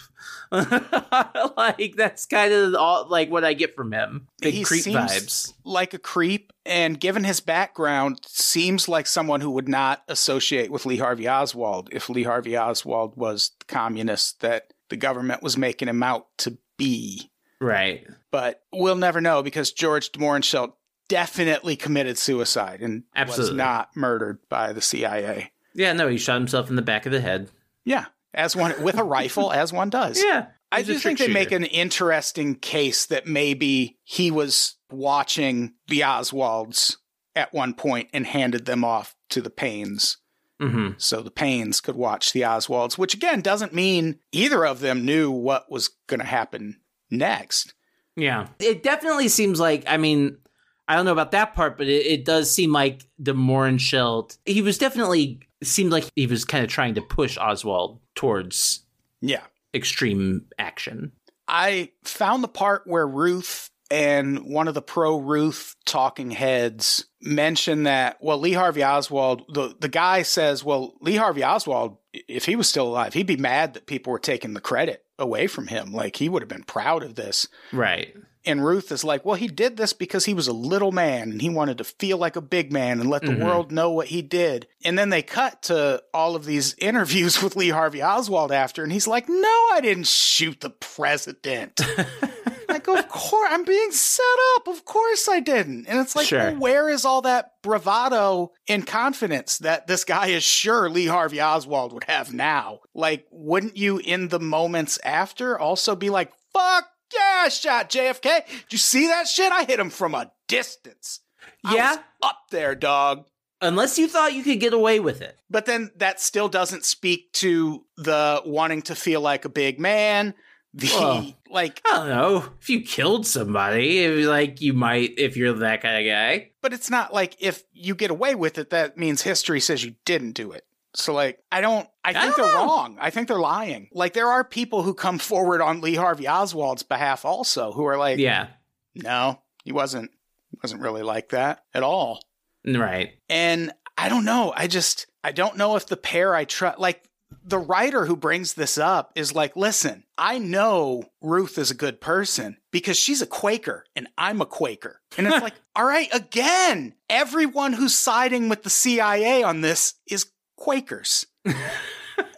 like that's kind of all like what I get from him. Big He creep seems vibes. like a creep, and given his background, seems like someone who would not associate with Lee Harvey Oswald if Lee Harvey Oswald was the communist that the government was making him out to be. Right. But we'll never know because George de definitely committed suicide and Absolutely. was not murdered by the CIA. Yeah, no, he shot himself in the back of the head. Yeah, as one with a rifle, as one does. Yeah. I do think they make an interesting case that maybe he was watching the Oswalds at one point and handed them off to the Paines Mhm. so the Paines could watch the Oswalds, which again doesn't mean either of them knew what was going to happen next. Yeah. It definitely seems like, I mean, I don't know about that part, but it, it does seem like de Mohrenschildt, he was definitely, seemed like he was kind of trying to push Oswald towards Yeah. extreme action. I found the part where Ruth and one of the pro Ruth talking heads mention that, well, Lee Harvey Oswald, the, the guy says, well, Lee Harvey Oswald, if he was still alive, he'd be mad that people were taking the credit away from him. Like he would have been proud of this. Right. And Ruth is like, well, he did this because he was a little man and he wanted to feel like a big man and let the Mhm. world know what he did. And then they cut to all of these interviews with Lee Harvey Oswald after, and he's like, no, I didn't shoot the president. like, of course, I'm being set up. Of course I didn't. And it's like, Sure. well, where is all that bravado and confidence that this guy is sure Lee Harvey Oswald would have now? Like, wouldn't you, in the moments after, also be like, fuck yeah, I shot JFK? Did you see that shit? I hit him from a distance. Yeah. up there, dog. Unless you thought you could get away with it. But then that still doesn't speak to the wanting to feel like a big man. The Well. like I don't know. If you killed somebody, like you might, if you're that kind of guy. but it's not like if you get away with it, that means history says you didn't do it. So like I don't I I think don't they're know. wrong. I think they're lying. Like there are people who come forward on Lee Harvey Oswald's behalf also who are like, Yeah. no, he wasn't he wasn't really like that at all. Right. And I don't know. I just I don't know if the pair I trust like the writer who brings this up is like, listen, I know Ruth is a good person because she's a Quaker and I'm a Quaker. And it's like, all right, again, everyone who's siding with the CIA on this is Quakers.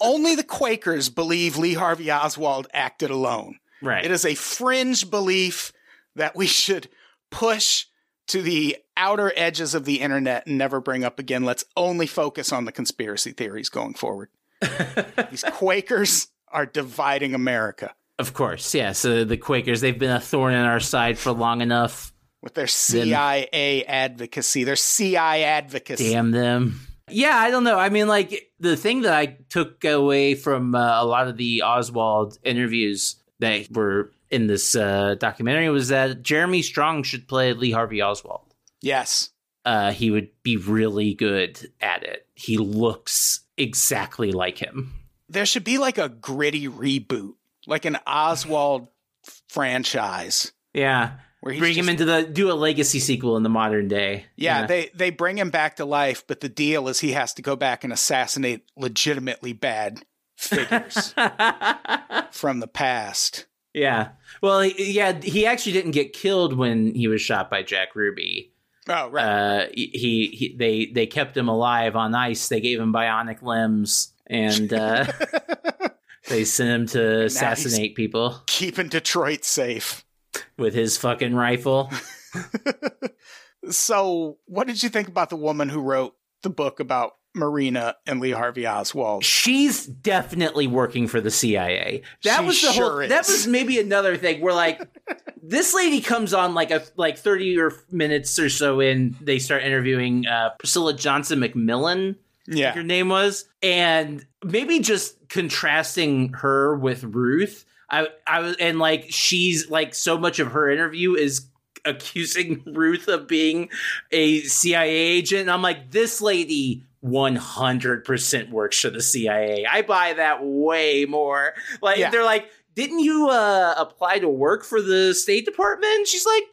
Only the Quakers believe Lee Harvey Oswald acted alone. Right. It is a fringe belief that we should push to the outer edges of the internet and never bring up again. Let's only focus on the conspiracy theories going forward. These Quakers are dividing America of course. Yeah. So the Quakers, they've been a thorn in our side for long enough. with their CIA advocacy, their CI advocacy. Damn them. Yeah, I don't know. I mean, like the thing that I took away from uh, a lot of the Oswald interviews that were in this uh, documentary was that Jeremy Strong should play Lee Harvey Oswald. Yes. Uh, he would be really good at it. He looks exactly like him. There should be like a gritty reboot, like an Oswald franchise. Yeah, Where he's bring him into the do a legacy sequel in the modern day. Yeah, they they bring him back to life, but the deal is he has to go back and assassinate legitimately bad figures from the past. yeah. Well, he- yeah, he actually didn't get killed when he was shot by Jack Ruby. Oh, right. Uh, he, he they they kept him alive on ice. They gave him bionic limbs, and uh, they sent him to assassinate people Keeping Detroit safe. With his fucking rifle. So, what did you think about the woman who wrote the book about Marina and Lee Harvey Oswald? She's definitely working for the CIA. That She was the sure whole. is. That was maybe another thing where like this lady comes on like a like thirty or minutes or so in. They start interviewing uh, Priscilla Johnson McMillan. Yeah. her name was, and maybe just contrasting her with Ruth. I I was and like she's like so much of her interview is accusing Ruth of being a CIA agent. And I'm like, this lady 100% works for the CIA. I buy that way more. Like Yeah. they're like didn't you uh, apply to work for the State Department? She's like,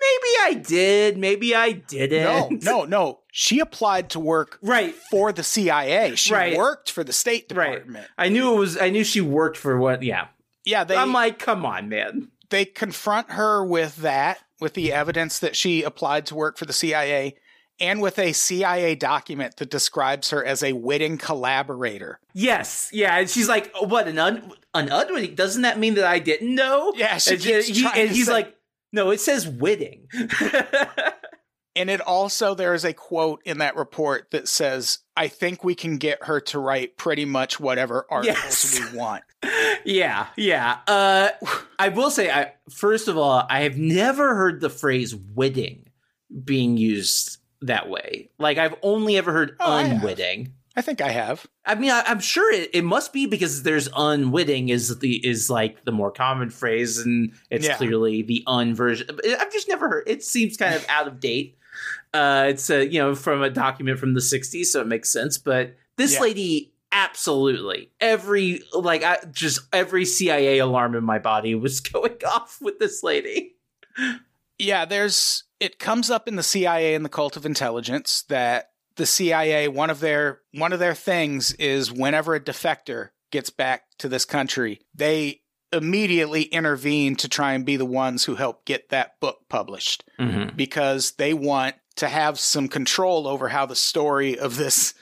maybe I did, maybe I didn't. no, no. No. She applied to work Right. for the CIA. She Right. worked for the State Right. Department. I knew it was. I knew she worked for what? Yeah. Yeah, they I'm like, come on, man. they confront her with that, with the evidence that she applied to work for the CIA, and with a CIA document that describes her as a witting collaborator. Yes, yeah. And she's like, oh, what an un an un? Doesn't that mean that I didn't know? Yeah, she and, keeps he- and he's say- like, no, it says witting. And it also, there is a quote in that report that says, I think we can get her to write pretty much whatever articles Yes. we want. yeah, yeah. Uh, I will say, I first of all, I have never heard the phrase "witting" being used that way. Like, I've only ever heard Oh, I. "unwitting." I think I have. I mean, I, I'm sure it, it must be because there's unwitting is the is like the more common phrase, and it's Yeah. clearly the un version. I've just never heard. It seems kind of out of date. Uh, it's a you know from a document from the '60s, so it makes sense. But this Yeah. lady, absolutely every like I, just every CIA alarm in my body was going off with this lady. Yeah, there's it comes up in the CIA and the cult of intelligence that the CIA one of their one of their things is whenever a defector gets back to this country, they immediately intervene to try and be the ones who help get that book published Mm-hmm. because they want to have some control over how the story of this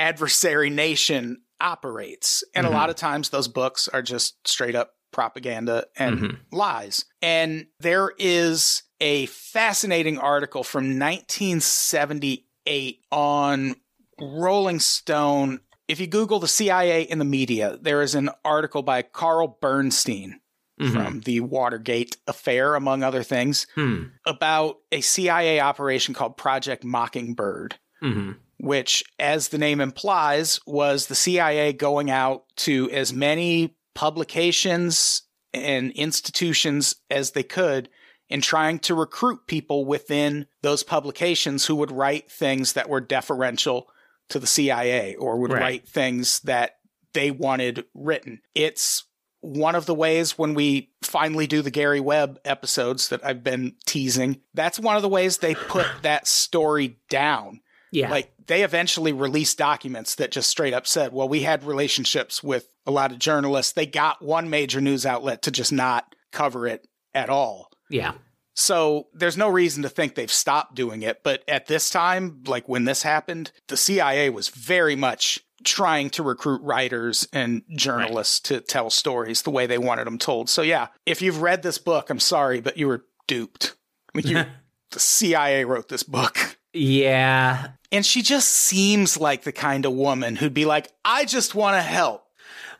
adversary nation operates. And Mhm. a lot of times those books are just straight up propaganda and Mhm. lies. And there is a fascinating article from 1978 on Rolling Stone. If you Google the CIA in the media, there is an article by Carl Bernstein Mm-hmm. from the Watergate affair, among other things, Hmm. about a CIA operation called Project Mockingbird, Mm-hmm. Which, as the name implies, was the CIA going out to as many publications and institutions as they could and trying to recruit people within those publications who would write things that were deferential to the CIA or would Right. write things that they wanted written. It's one of the ways when we finally do the Gary Webb episodes that I've been teasing, that's one of the ways they put that story down. Yeah. Like they eventually released documents that just straight up said, well, we had relationships with a lot of journalists. They got one major news outlet to just not cover it at all. yeah. So there's no reason to think they've stopped doing it. But at this time, like when this happened, the CIA was very much trying to recruit writers and journalists to tell stories the way they wanted them told. So yeah, if you've read this book, I'm sorry, but you were duped. I mean, you, the CIA wrote this book. Yeah. And she just seems like the kind of woman who'd be like, I just want to help.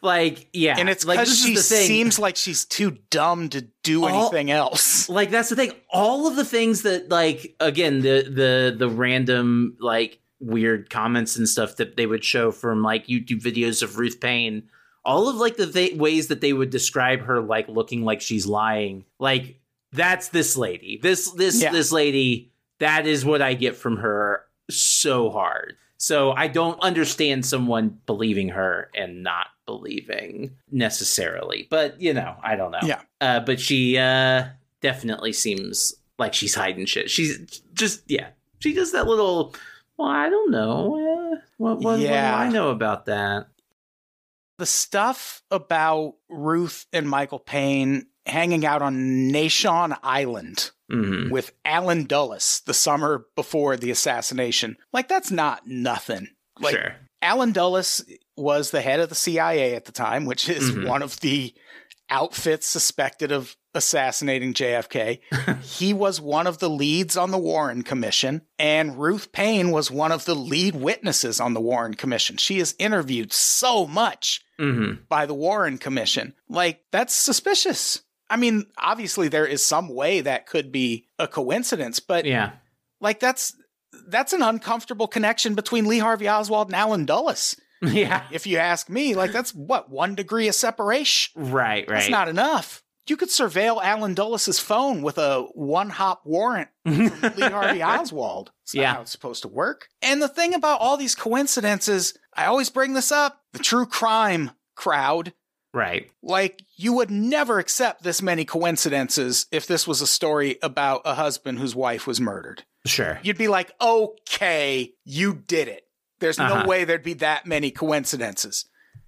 Like, yeah. And it's like she the thing. seems like she's too dumb to do All- anything else. like that's the thing. All of the things that like again, the the the random like weird comments and stuff that they would show from like YouTube videos of Ruth Paine, all of like the th- ways that they would describe her like looking like she's lying. Like that's this lady. This this Yeah. this lady, that is what I get from her so hard. So I don't understand someone believing her and not believing necessarily. But you know, I don't know. Yeah. Uh, but she uh, definitely seems like she's hiding shit. She's just yeah. She does that little. Well, I don't know. Uh, what, what, what Yeah. do I know about that? the stuff about Ruth and Michael Paine hanging out on Naushon Island hmm with Allen Dulles the summer before the assassination, like that's not nothing. Like sure. Allen Dulles was the head of the CIA at the time, which is Mhm. one of the outfits suspected of assassinating JFK. he was one of the leads on the Warren Commission, and Ruth Paine was one of the lead witnesses on the Warren Commission. She is interviewed so much hmm by the Warren Commission. Like, that's suspicious. I mean, obviously there is some way that could be a coincidence, but Yeah. like that's that's an uncomfortable connection between Lee Harvey Oswald and Allen Dulles. Yeah. If you ask me, like that's what one degree of separation. Right. Right. That's not enough. You could surveil Allen Dulles' phone with a one hop warrant from Lee Harvey Oswald. It's not Yeah. how it's supposed to work. And the thing about all these coincidences, I always bring this up the true crime crowd Right. Like, you would never accept this many coincidences if this was a story about a husband whose wife was murdered. Sure. You'd be like, okay, you did it. There's no Uh-huh. way there'd be that many coincidences.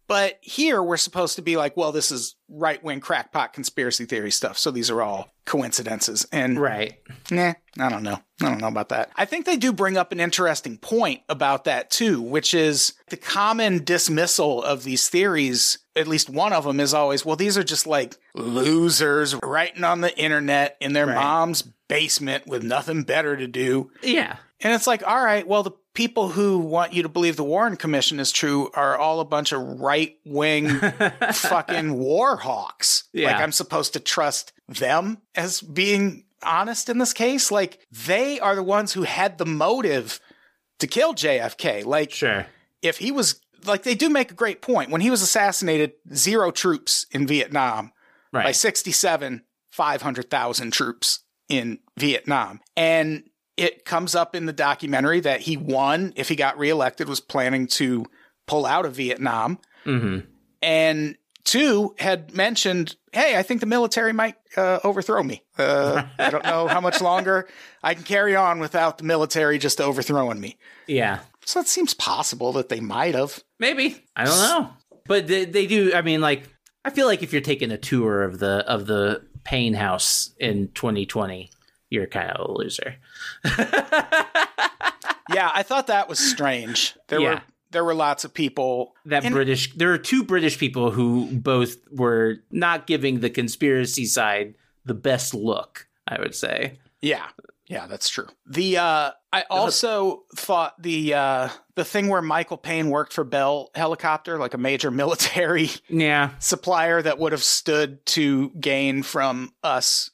But here we're supposed to be like, well, this is right wing crackpot conspiracy theory stuff. So these are all coincidences. And Right. Nah, I don't know. I don't know about that. I think they do bring up an interesting point about that too, which is the common dismissal of these theories. At least one of them is always, well, these are just like losers writing on the internet in their Right. mom's basement with nothing better to do. Yeah. And it's like, all right, well, the people who want you to believe the Warren Commission is true are all a bunch of right wing fucking war hawks. Yeah. Like, I'm supposed to trust them as being honest in this case? Like, they are the ones who had the motive to kill JFK. Like, Sure. if he was, like, they do make a great point. When he was assassinated, zero troops in Vietnam. Right. By 67, 500,000 troops in Vietnam. And it comes up in the documentary that he won, if he got reelected, was planning to pull out of Vietnam. hmm And two had mentioned, hey, I think the military might uh, overthrow me. Uh, I don't know how much longer I can carry on without the military just overthrowing me. Yeah. So it seems possible that they might have. Maybe. I don't know. But they, they do. I mean, like, I feel like if you're taking a tour of the of the Paine House in 2020, you're kind of a loser. Yeah, I thought that was strange. There Yeah. were there were lots of people That And- British. There are two British people who both were not giving the conspiracy side the best look. I would say. Yeah. Yeah, that's true. The uh I also thought the uh the thing where Michael Paine worked for Bell Helicopter, like a major military Yeah. supplier that would have stood to gain from us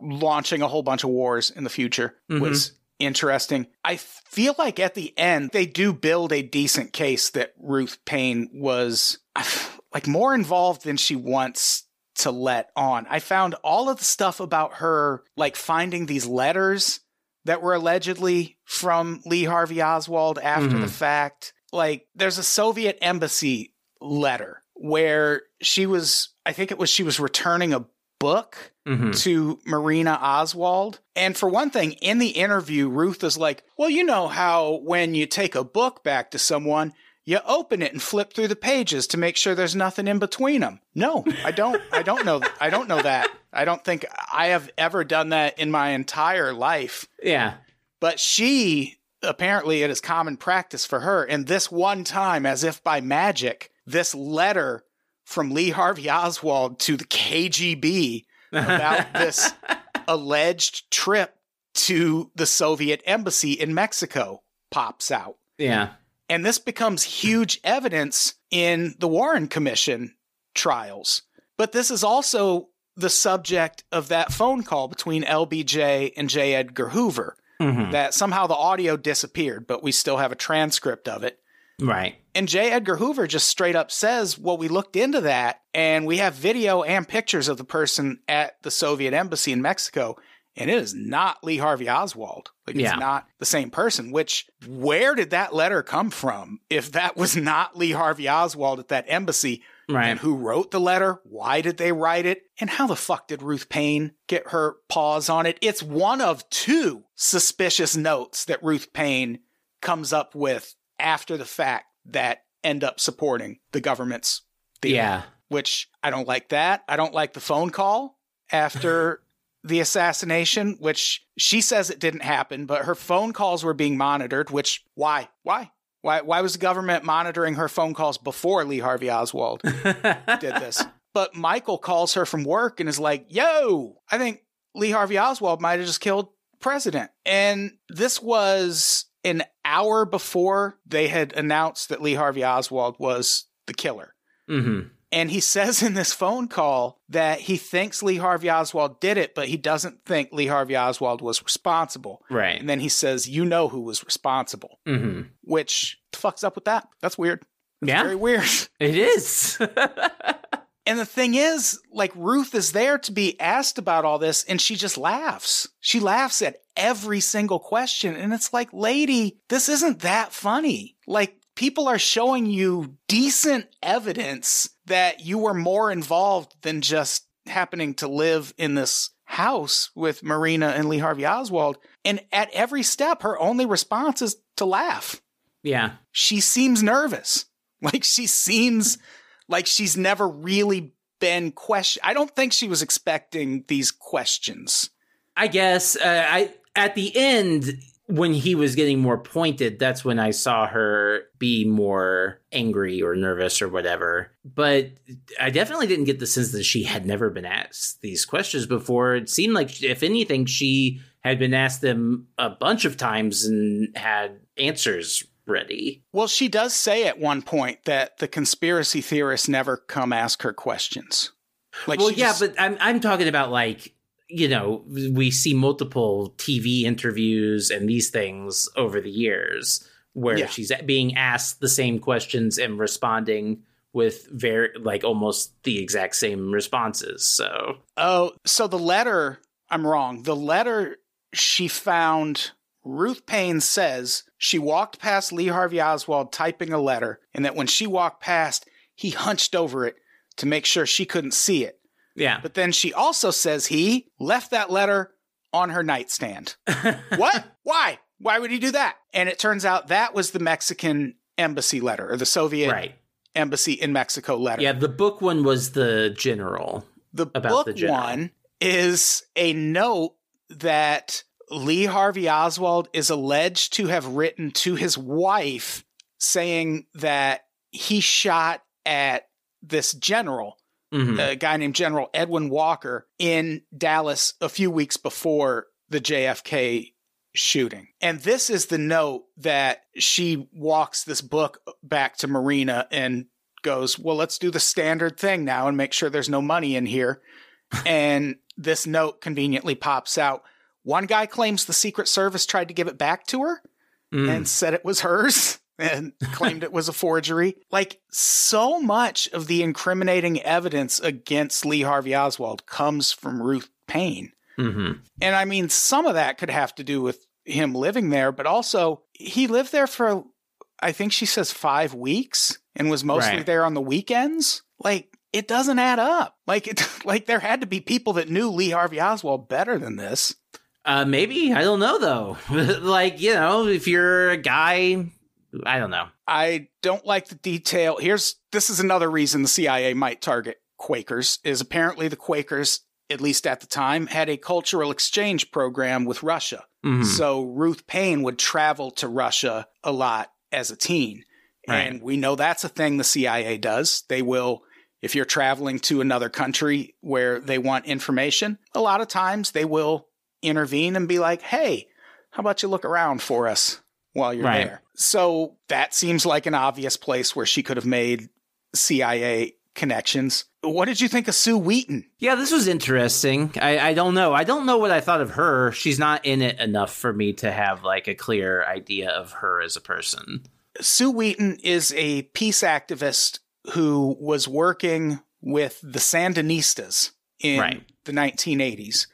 launching a whole bunch of wars in the future Mhm. was interesting. I feel like at the end they do build a decent case that Ruth Paine was like more involved than she wants to let on. I found all of the stuff about her like finding these letters that were allegedly from Lee Harvey Oswald after Mhm. the fact. Like there's a Soviet embassy letter where she was I think it was she was returning a book hmm to Marina Oswald. And for one thing, in the interview, Ruth is like, Well, you know how when you take a book back to someone, you open it and flip through the pages to make sure there's nothing in between them. No, I don't. I don't know. I don't know that. I don't think I have ever done that in my entire life. Yeah. But she apparently it is common practice for her. And this one time, as if by magic, this letter from Lee Harvey Oswald to the KGB about this alleged trip to the Soviet embassy in Mexico pops out. Yeah. And this becomes huge evidence in the Warren Commission trials. But this is also the subject of that phone call between LBJ and J. Edgar Hoover hmm that somehow the audio disappeared, but we still have a transcript of it. Right. And J. Edgar Hoover just straight up says, Well, we looked into that and we have video and pictures of the person at the Soviet embassy in Mexico. And it is not Lee Harvey Oswald. Like, Yeah. it's not the same person, which, where did that letter come from? If that was not Lee Harvey Oswald at that embassy, Right. and who wrote the letter? Why did they write it? And how the fuck did Ruth Paine get her paws on it? It's one of two suspicious notes that Ruth Paine comes up with after the fact that end up supporting the government's theory. yeah. Which I don't like that. I don't like the phone call after the assassination, which she says it didn't happen, but her phone calls were being monitored, which why? Why? Why why was the government monitoring her phone calls before Lee Harvey Oswald did this? But Michael calls her from work and is like, "Yo, I think Lee Harvey Oswald might have just killed president." And this was an hour before they had announced that Lee Harvey Oswald was the killer. hmm And he says in this phone call that he thinks Lee Harvey Oswald did it, but he doesn't think Lee Harvey Oswald was responsible. Right. And then he says, You know who was responsible, hmm which the fuck's up with that? That's weird. That's Yeah. Very weird. It is. And the thing is, like, Ruth is there to be asked about all this, and she just laughs. She laughs at every single question. And it's like, lady, this isn't that funny. Like, people are showing you decent evidence that you were more involved than just happening to live in this house with Marina and Lee Harvey Oswald. And at every step, her only response is to laugh. Yeah. She seems nervous. Like she seems like she's never really been questioned. I don't think she was expecting these questions. I guess uh, I at the end when he was getting more pointed, that's when I saw her be more angry or nervous or whatever. But I definitely didn't get the sense that she had never been asked these questions before. It seemed like, if anything, she had been asked them a bunch of times and had answers ready. Well, she does say at one point that the conspiracy theorists never come ask her questions. Like well, yeah, just... but I'm I'm talking about like you know we see multiple TV interviews and these things over the years where yeah. she's being asked the same questions and responding with very like almost the exact same responses. So oh, so the letter I'm wrong. The letter she found Ruth Paine says she walked past Lee Harvey Oswald typing a letter, and that when she walked past, he hunched over it to make sure she couldn't see it. Yeah. But then she also says he left that letter on her nightstand. what? Why? Why would he do that? And it turns out that was the Mexican embassy letter or the Soviet right. embassy in Mexico letter. Yeah, the book one was the general. The book the general. one is a note that Lee Harvey Oswald is alleged to have written to his wife saying that he shot at this general, mm-hmm. a guy named General Edwin Walker, in Dallas a few weeks before the JFK shooting. And this is the note that she walks this book back to Marina and goes, Well, let's do the standard thing now and make sure there's no money in here. and this note conveniently pops out one guy claims the Secret Service tried to give it back to her mm. and said it was hers and claimed it was a forgery. Like, so much of the incriminating evidence against Lee Harvey Oswald comes from Ruth Paine. Mm-hmm. And I mean, some of that could have to do with him living there, but also he lived there for, I think she says, five weeks and was mostly right. there on the weekends. Like, it doesn't add up. Like, it, like there had to be people that knew Lee Harvey Oswald better than this. Uh, maybe I don't know though. like you know, if you're a guy, I don't know. I don't like the detail. Here's this is another reason the CIA might target Quakers is apparently the Quakers, at least at the time, had a cultural exchange program with Russia. Mm-hmm. So Ruth Paine would travel to Russia a lot as a teen. Right. And we know that's a thing the CIA does. They will, if you're traveling to another country where they want information, a lot of times they will intervene and be like, hey, how about you look around for us while you're right. there? So that seems like an obvious place where she could have made CIA connections. What did you think of Sue Wheaton? Yeah, this was interesting. I, I don't know. I don't know what I thought of her. She's not in it enough for me to have like a clear idea of her as a person. Sue Wheaton is a peace activist who was working with the Sandinistas in right. the 1980s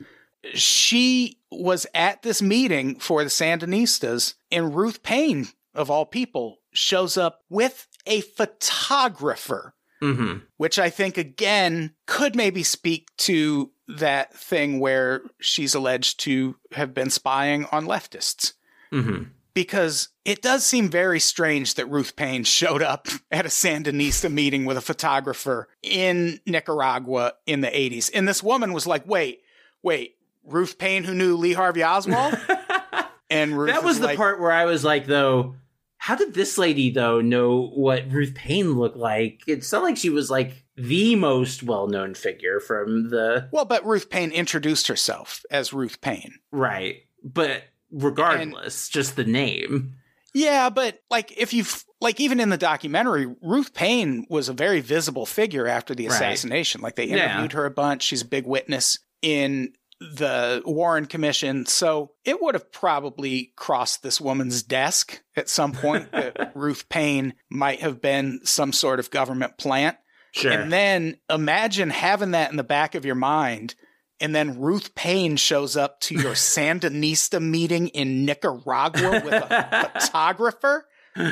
she was at this meeting for the Sandinistas, and Ruth Paine, of all people, shows up with a photographer, mm-hmm. which I think, again, could maybe speak to that thing where she's alleged to have been spying on leftists. Mm-hmm. Because it does seem very strange that Ruth Paine showed up at a Sandinista meeting with a photographer in Nicaragua in the 80s. And this woman was like, wait, wait, Ruth Paine, who knew Lee Harvey Oswald. and Ruth that was the like, part where I was like, though, how did this lady though know what Ruth Paine looked like? It's not like she was like the most well-known figure from the. Well, but Ruth Paine introduced herself as Ruth Paine. right? But regardless, and, just the name. Yeah, but like if you've like even in the documentary, Ruth Paine was a very visible figure after the assassination. Right. Like they interviewed yeah. her a bunch. She's a big witness in the Warren Commission. So it would have probably crossed this woman's desk at some point that Ruth Paine might have been some sort of government plant. Sure. And then imagine having that in the back of your mind. And then Ruth Paine shows up to your Sandinista meeting in Nicaragua with a photographer.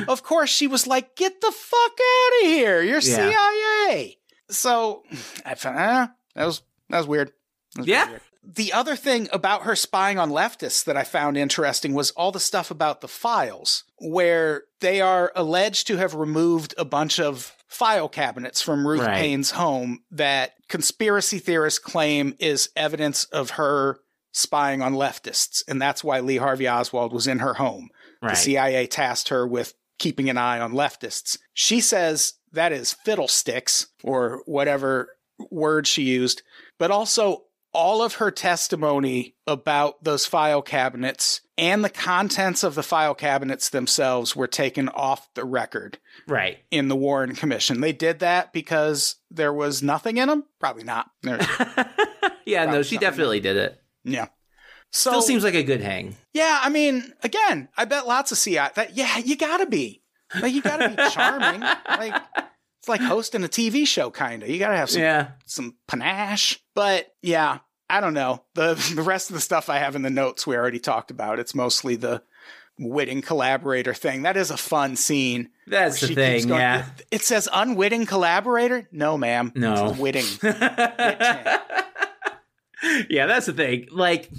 Of course, she was like, get the fuck out of here. You're yeah. CIA. So I found eh, that was that was weird. That was Yeah. The other thing about her spying on leftists that I found interesting was all the stuff about the files, where they are alleged to have removed a bunch of file cabinets from Ruth Right. Paine's home that conspiracy theorists claim is evidence of her spying on leftists. And that's why Lee Harvey Oswald was in her home. The CIA tasked her with keeping an eye on leftists. She says that is fiddlesticks or whatever word she used, but also all of her testimony about those file cabinets and the contents of the file cabinets themselves were taken off the record Right. in the Warren Commission. They did that because there was nothing in them? Probably not. Yeah, no, she definitely did it. yeah. So Still seems like a good hang. Yeah, I mean, again, I bet lots of CI that yeah, you gotta be. Like you gotta be charming. like it's like hosting a TV show kinda. You gotta have some Yeah. some panache. But yeah, I don't know. The the rest of the stuff I have in the notes we already talked about. It's mostly the witting collaborator thing. That is a fun scene. That's the thing, going- yeah. It says unwitting collaborator? No, ma'am. No. It's witting. yeah, that's the thing. Like,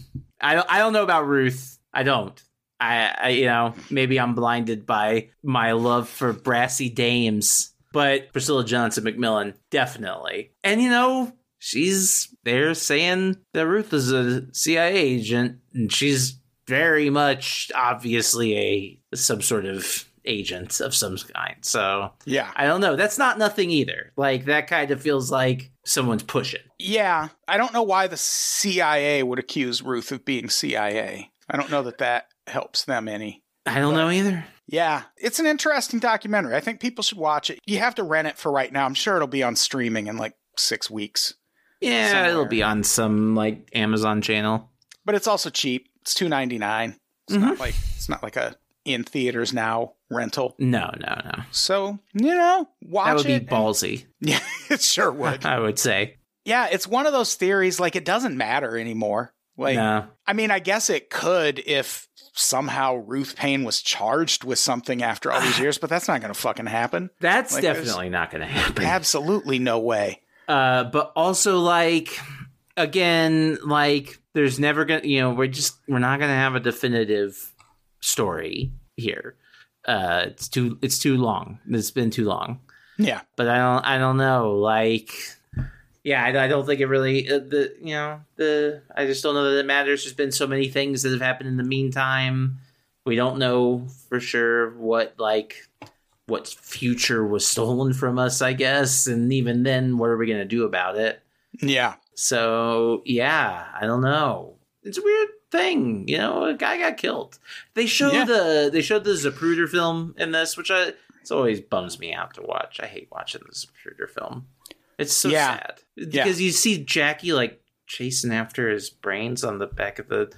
I don't, I don't know about Ruth. I don't. I, I, you know, maybe I'm blinded by my love for brassy dames, but Priscilla Johnson McMillan definitely. And you know, she's there saying that Ruth is a CIA agent, and she's very much obviously a some sort of agent of some kind. So Yeah. I don't know. That's not nothing either. Like that kind of feels like someone's pushing. Yeah, I don't know why the CIA would accuse Ruth of being CIA. I don't know that that helps them any. I don't know either. Yeah, it's an interesting documentary. I think people should watch it. You have to rent it for right now. I'm sure it'll be on streaming in like six weeks, Yeah, Somewhere. it'll be on some like Amazon channel. but it's also cheap. It's two ninety nine. It's not mm-hmm. like it's not like a in theaters now rental. No, no, no. So you know, watch That would be ballsy. Yeah, it sure would. I would say. yeah, it's one of those theories. Like it doesn't matter anymore. Like no. I mean, I guess it could if somehow Ruth Paine was charged with something after all these years, but that's not going to fucking happen. That's Like, definitely not going to happen. Absolutely no way. Uh, but also like again, like there's never gonna you know, we're just we're not gonna have a definitive story here. Uh it's too it's too long. It's been too long. Yeah. But I don't I don't know. Like yeah, I, I don't think it really uh, the you know the I just don't know that it matters. There's been so many things that have happened in the meantime. We don't know for sure what like what future was stolen from us, I guess, and even then, what are we gonna do about it? Yeah. So yeah, I don't know. It's a weird thing, you know. A guy got killed. They showed Yeah. the they showed the Zapruder film in this, which I it's always bums me out to watch. I hate watching the Zapruder film. It's so Yeah. sad Yeah. because you see Jackie like chasing after his brains on the back of the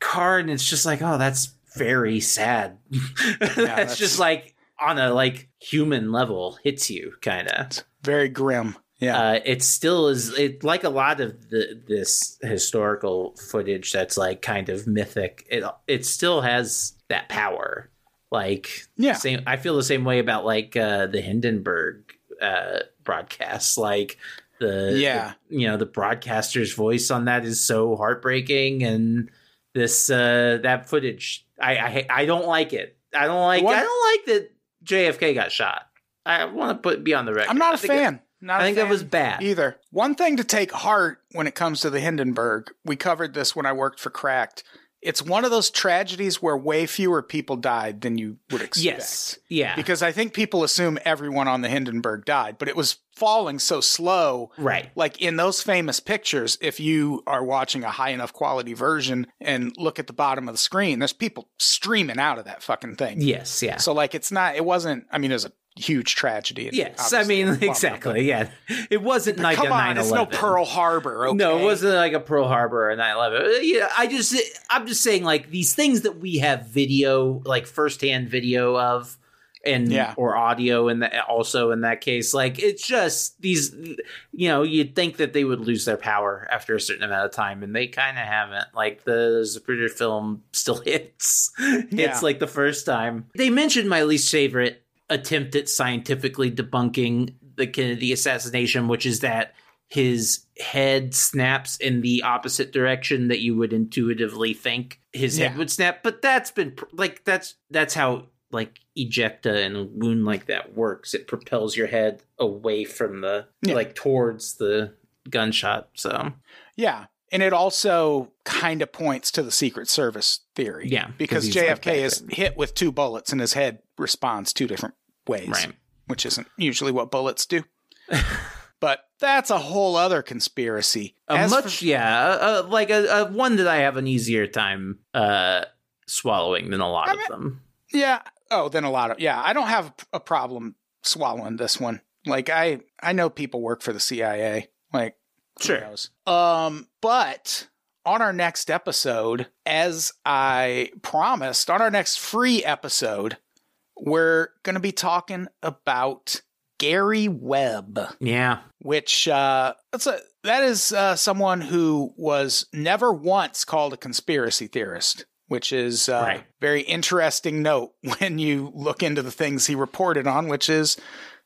car, and it's just like, oh, that's very sad. that's, that's- just like on a like human level hits you kind of Very grim. Yeah. uh, it still is it like a lot of the, this historical footage that's like kind of mythic it it still has that power like Yeah. same i feel the same way about like uh the hindenburg uh broadcasts like the Yeah. the- you know the broadcaster's voice on that is so heartbreaking and this uh that footage i i, I don't like it i don't like What- i don't like that jfk got shot i want to put be on the record I'm not a fan. Not I think that was bad. either. One thing to take heart when it comes to the Hindenburg, we covered this when I worked for Cracked. It's one of those tragedies where way fewer people died than you would expect. Yes. Yeah. Because I think people assume everyone on the Hindenburg died, but it was falling so slow. right. Like in those famous pictures, if you are watching a high enough quality version and look at the bottom of the screen, there's people streaming out of that fucking thing. Yes. Yeah. So like it's not it wasn't I mean it was a huge tragedy. yes. I mean, exactly. Yeah. It wasn't but like Come a 9 on, it's no Pearl Harbor. Okay? No, it wasn't like a Pearl Harbor or 9 11. Uh, yeah. I just, I'm just saying, like, these things that we have video, like firsthand video of, and Yeah. or audio and also in that case like it's just these you know you'd think that they would lose their power after a certain amount of time and they kind of haven't like the Zapruder film still hits Yeah. it's like the first time they mentioned my least favorite attempt at scientifically debunking the Kennedy assassination, which is that his head snaps in the opposite direction that you would intuitively think his head would snap. But that's been like that's that's how like ejecta and a wound like that works. It propels your head away from the Yeah. like towards the gunshot. So Yeah. And it also kind of points to the Secret Service theory. Yeah, 'cause Because like JFK is hit with two bullets and his head responds two different ways. right. Which isn't usually what bullets do. but that's a whole other conspiracy. A As for- much, yeah, uh, uh, like a, a one that I have an easier time uh, swallowing than a lot I of mean- them. Yeah. Oh, then a lot of yeah. I don't have a problem swallowing this one. Like I I know people work for the CIA. Like who Sure. knows? Um, but on our next episode, as I promised, on our next free episode, we're going to be talking about Gary Webb Yeah, which uh, that's a that is uh, someone who was never once called a conspiracy theorist, which is uh, Right. very interesting note when you look into the things he reported on, which is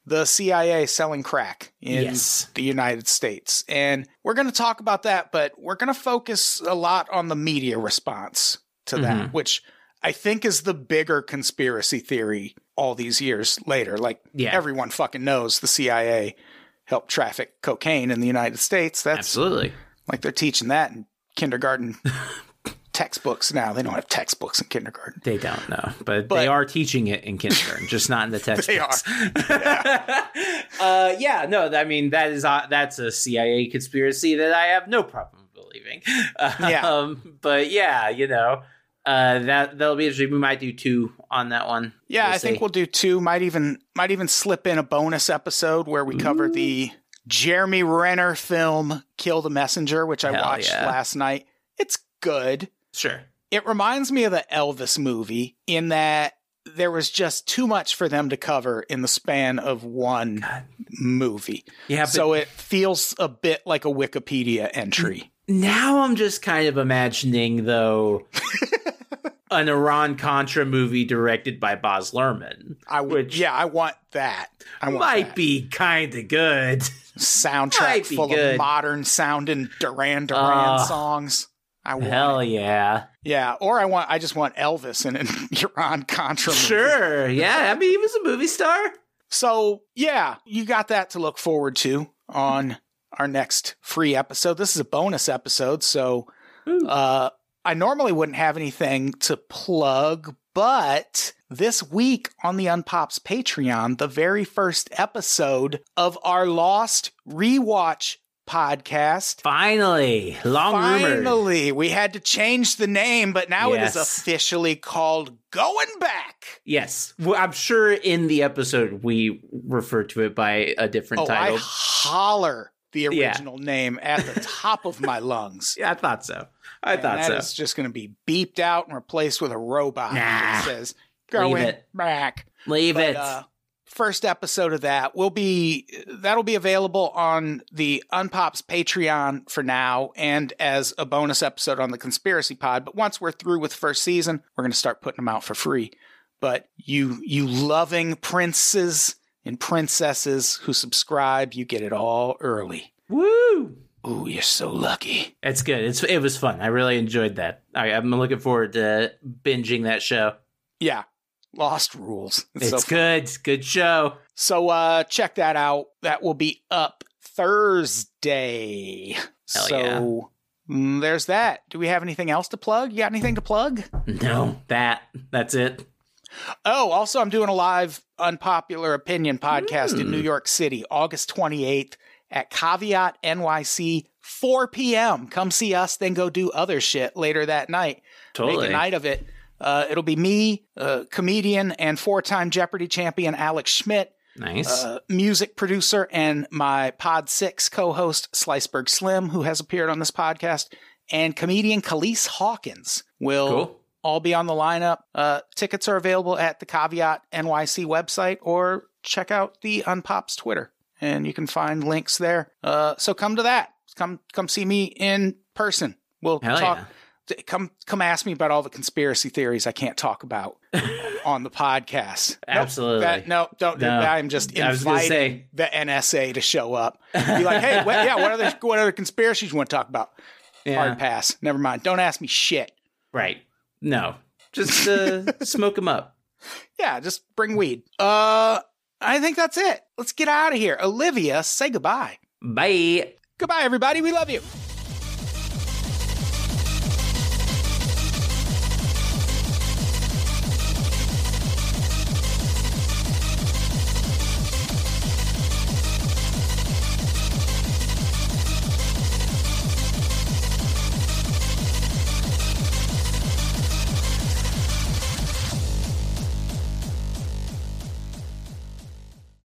the CIA selling crack in Yes. the United States, and we're going to talk about that, but we're going to focus a lot on the media response to that, Mhm. which I think is the bigger conspiracy theory all these years later. Like Yeah. everyone fucking knows the CIA helped traffic cocaine in the United States. That's absolutely. like they're teaching that in kindergarten textbooks now. They don't have textbooks in kindergarten. They don't know, but, But- they are teaching it in kindergarten, just not in the textbooks. They are. uh, yeah, no, I mean that is uh, that's a CIA conspiracy that I have no problem believing. Yeah. Um, but yeah, you know, uh, that that'll be interesting. We might do two on that one. Yeah, We'll I think we'll do two. Might even might even slip in a bonus episode where we cover the Jeremy Renner film "Kill the Messenger," which I Hell watched yeah. last night. It's good. Sure. It reminds me of the Elvis movie in that there was just too much for them to cover in the span of one movie. Yeah, so it feels a bit like a Wikipedia entry. Now I'm just kind of imagining though an Iran Contra movie directed by Baz Luhrmann. I would, Which- yeah, I want that. I want Might that. be kind of good. soundtrack full good. of modern sounding Duran Duran Uh, songs. I want Hell yeah. yeah, or I want I just want Elvis in an Iran Contra movie. Sure. Yeah. I mean, he was a movie star. So yeah, you got that to look forward to on our next free episode. This is a bonus episode, so uh, I normally wouldn't have anything to plug, but this week on the Unpops Patreon, the very first episode of our Lost Rewatch podcast. Finally. Long rumored. Finally, we had to change the name, but now it is officially called Going Back. Yes. Well, I'm sure in the episode we refer to it by a different Oh, title. I holler the Yeah. original name at the top of my lungs. Yeah, I thought so. I And thought so. It's just going to be beeped out and replaced with a robot Nah. that says "Going it. back." Leave But, it. uh, first episode of that will be that'll be available on the Unpops Patreon for now, and as a bonus episode on the Conspiracy Pod. But once we're through with first season, we're going to start putting them out for free. But you you loving princes and princesses who subscribe, you get it all early. Woo! Ooh, you're so lucky. It's good. It's it was fun. I really enjoyed that. I, I'm looking forward to binging that show. Yeah. Lost rules. It's, so fun. good. Good show. So uh check that out. That will be up Thursday. Hell so mm, there's that. Do we have anything else to plug? You got anything to plug? No, that that's it. Oh, also I'm doing a live unpopular opinion podcast in Hmm. New York City, August 28th at Caveat NYC, 4 p.m. Come see us, then go do other shit later that night. Totally. Make a night of it. Uh, it'll be me, uh, comedian and four-time Jeopardy champion Alex Schmidt, Nice. uh, music producer and my Pod 6 co host, Sliceberg Slim, who has appeared on this podcast, and comedian Khalees Hawkins will Cool. all be on the lineup. Uh, tickets are available at the Caveat NYC website or check out the Unpops Twitter, and you can find links there. Uh, so come to that. Come come see me in person. We'll Hell talk yeah. Come come ask me about all the conspiracy theories I can't talk about on the podcast. Nope, Absolutely. that- no, don't. No. I'm just I was gonna inviting say. the NSA to show up. Be like, hey, what, yeah, what other what other conspiracies you want to talk about? Yeah. Hard pass. Never mind. Don't ask me shit. Right. No. Just uh, smoke them up. Yeah, just bring weed. Uh, I think that's it. Let's get out of here. Olivia, say goodbye. Bye. Goodbye, everybody. We love you.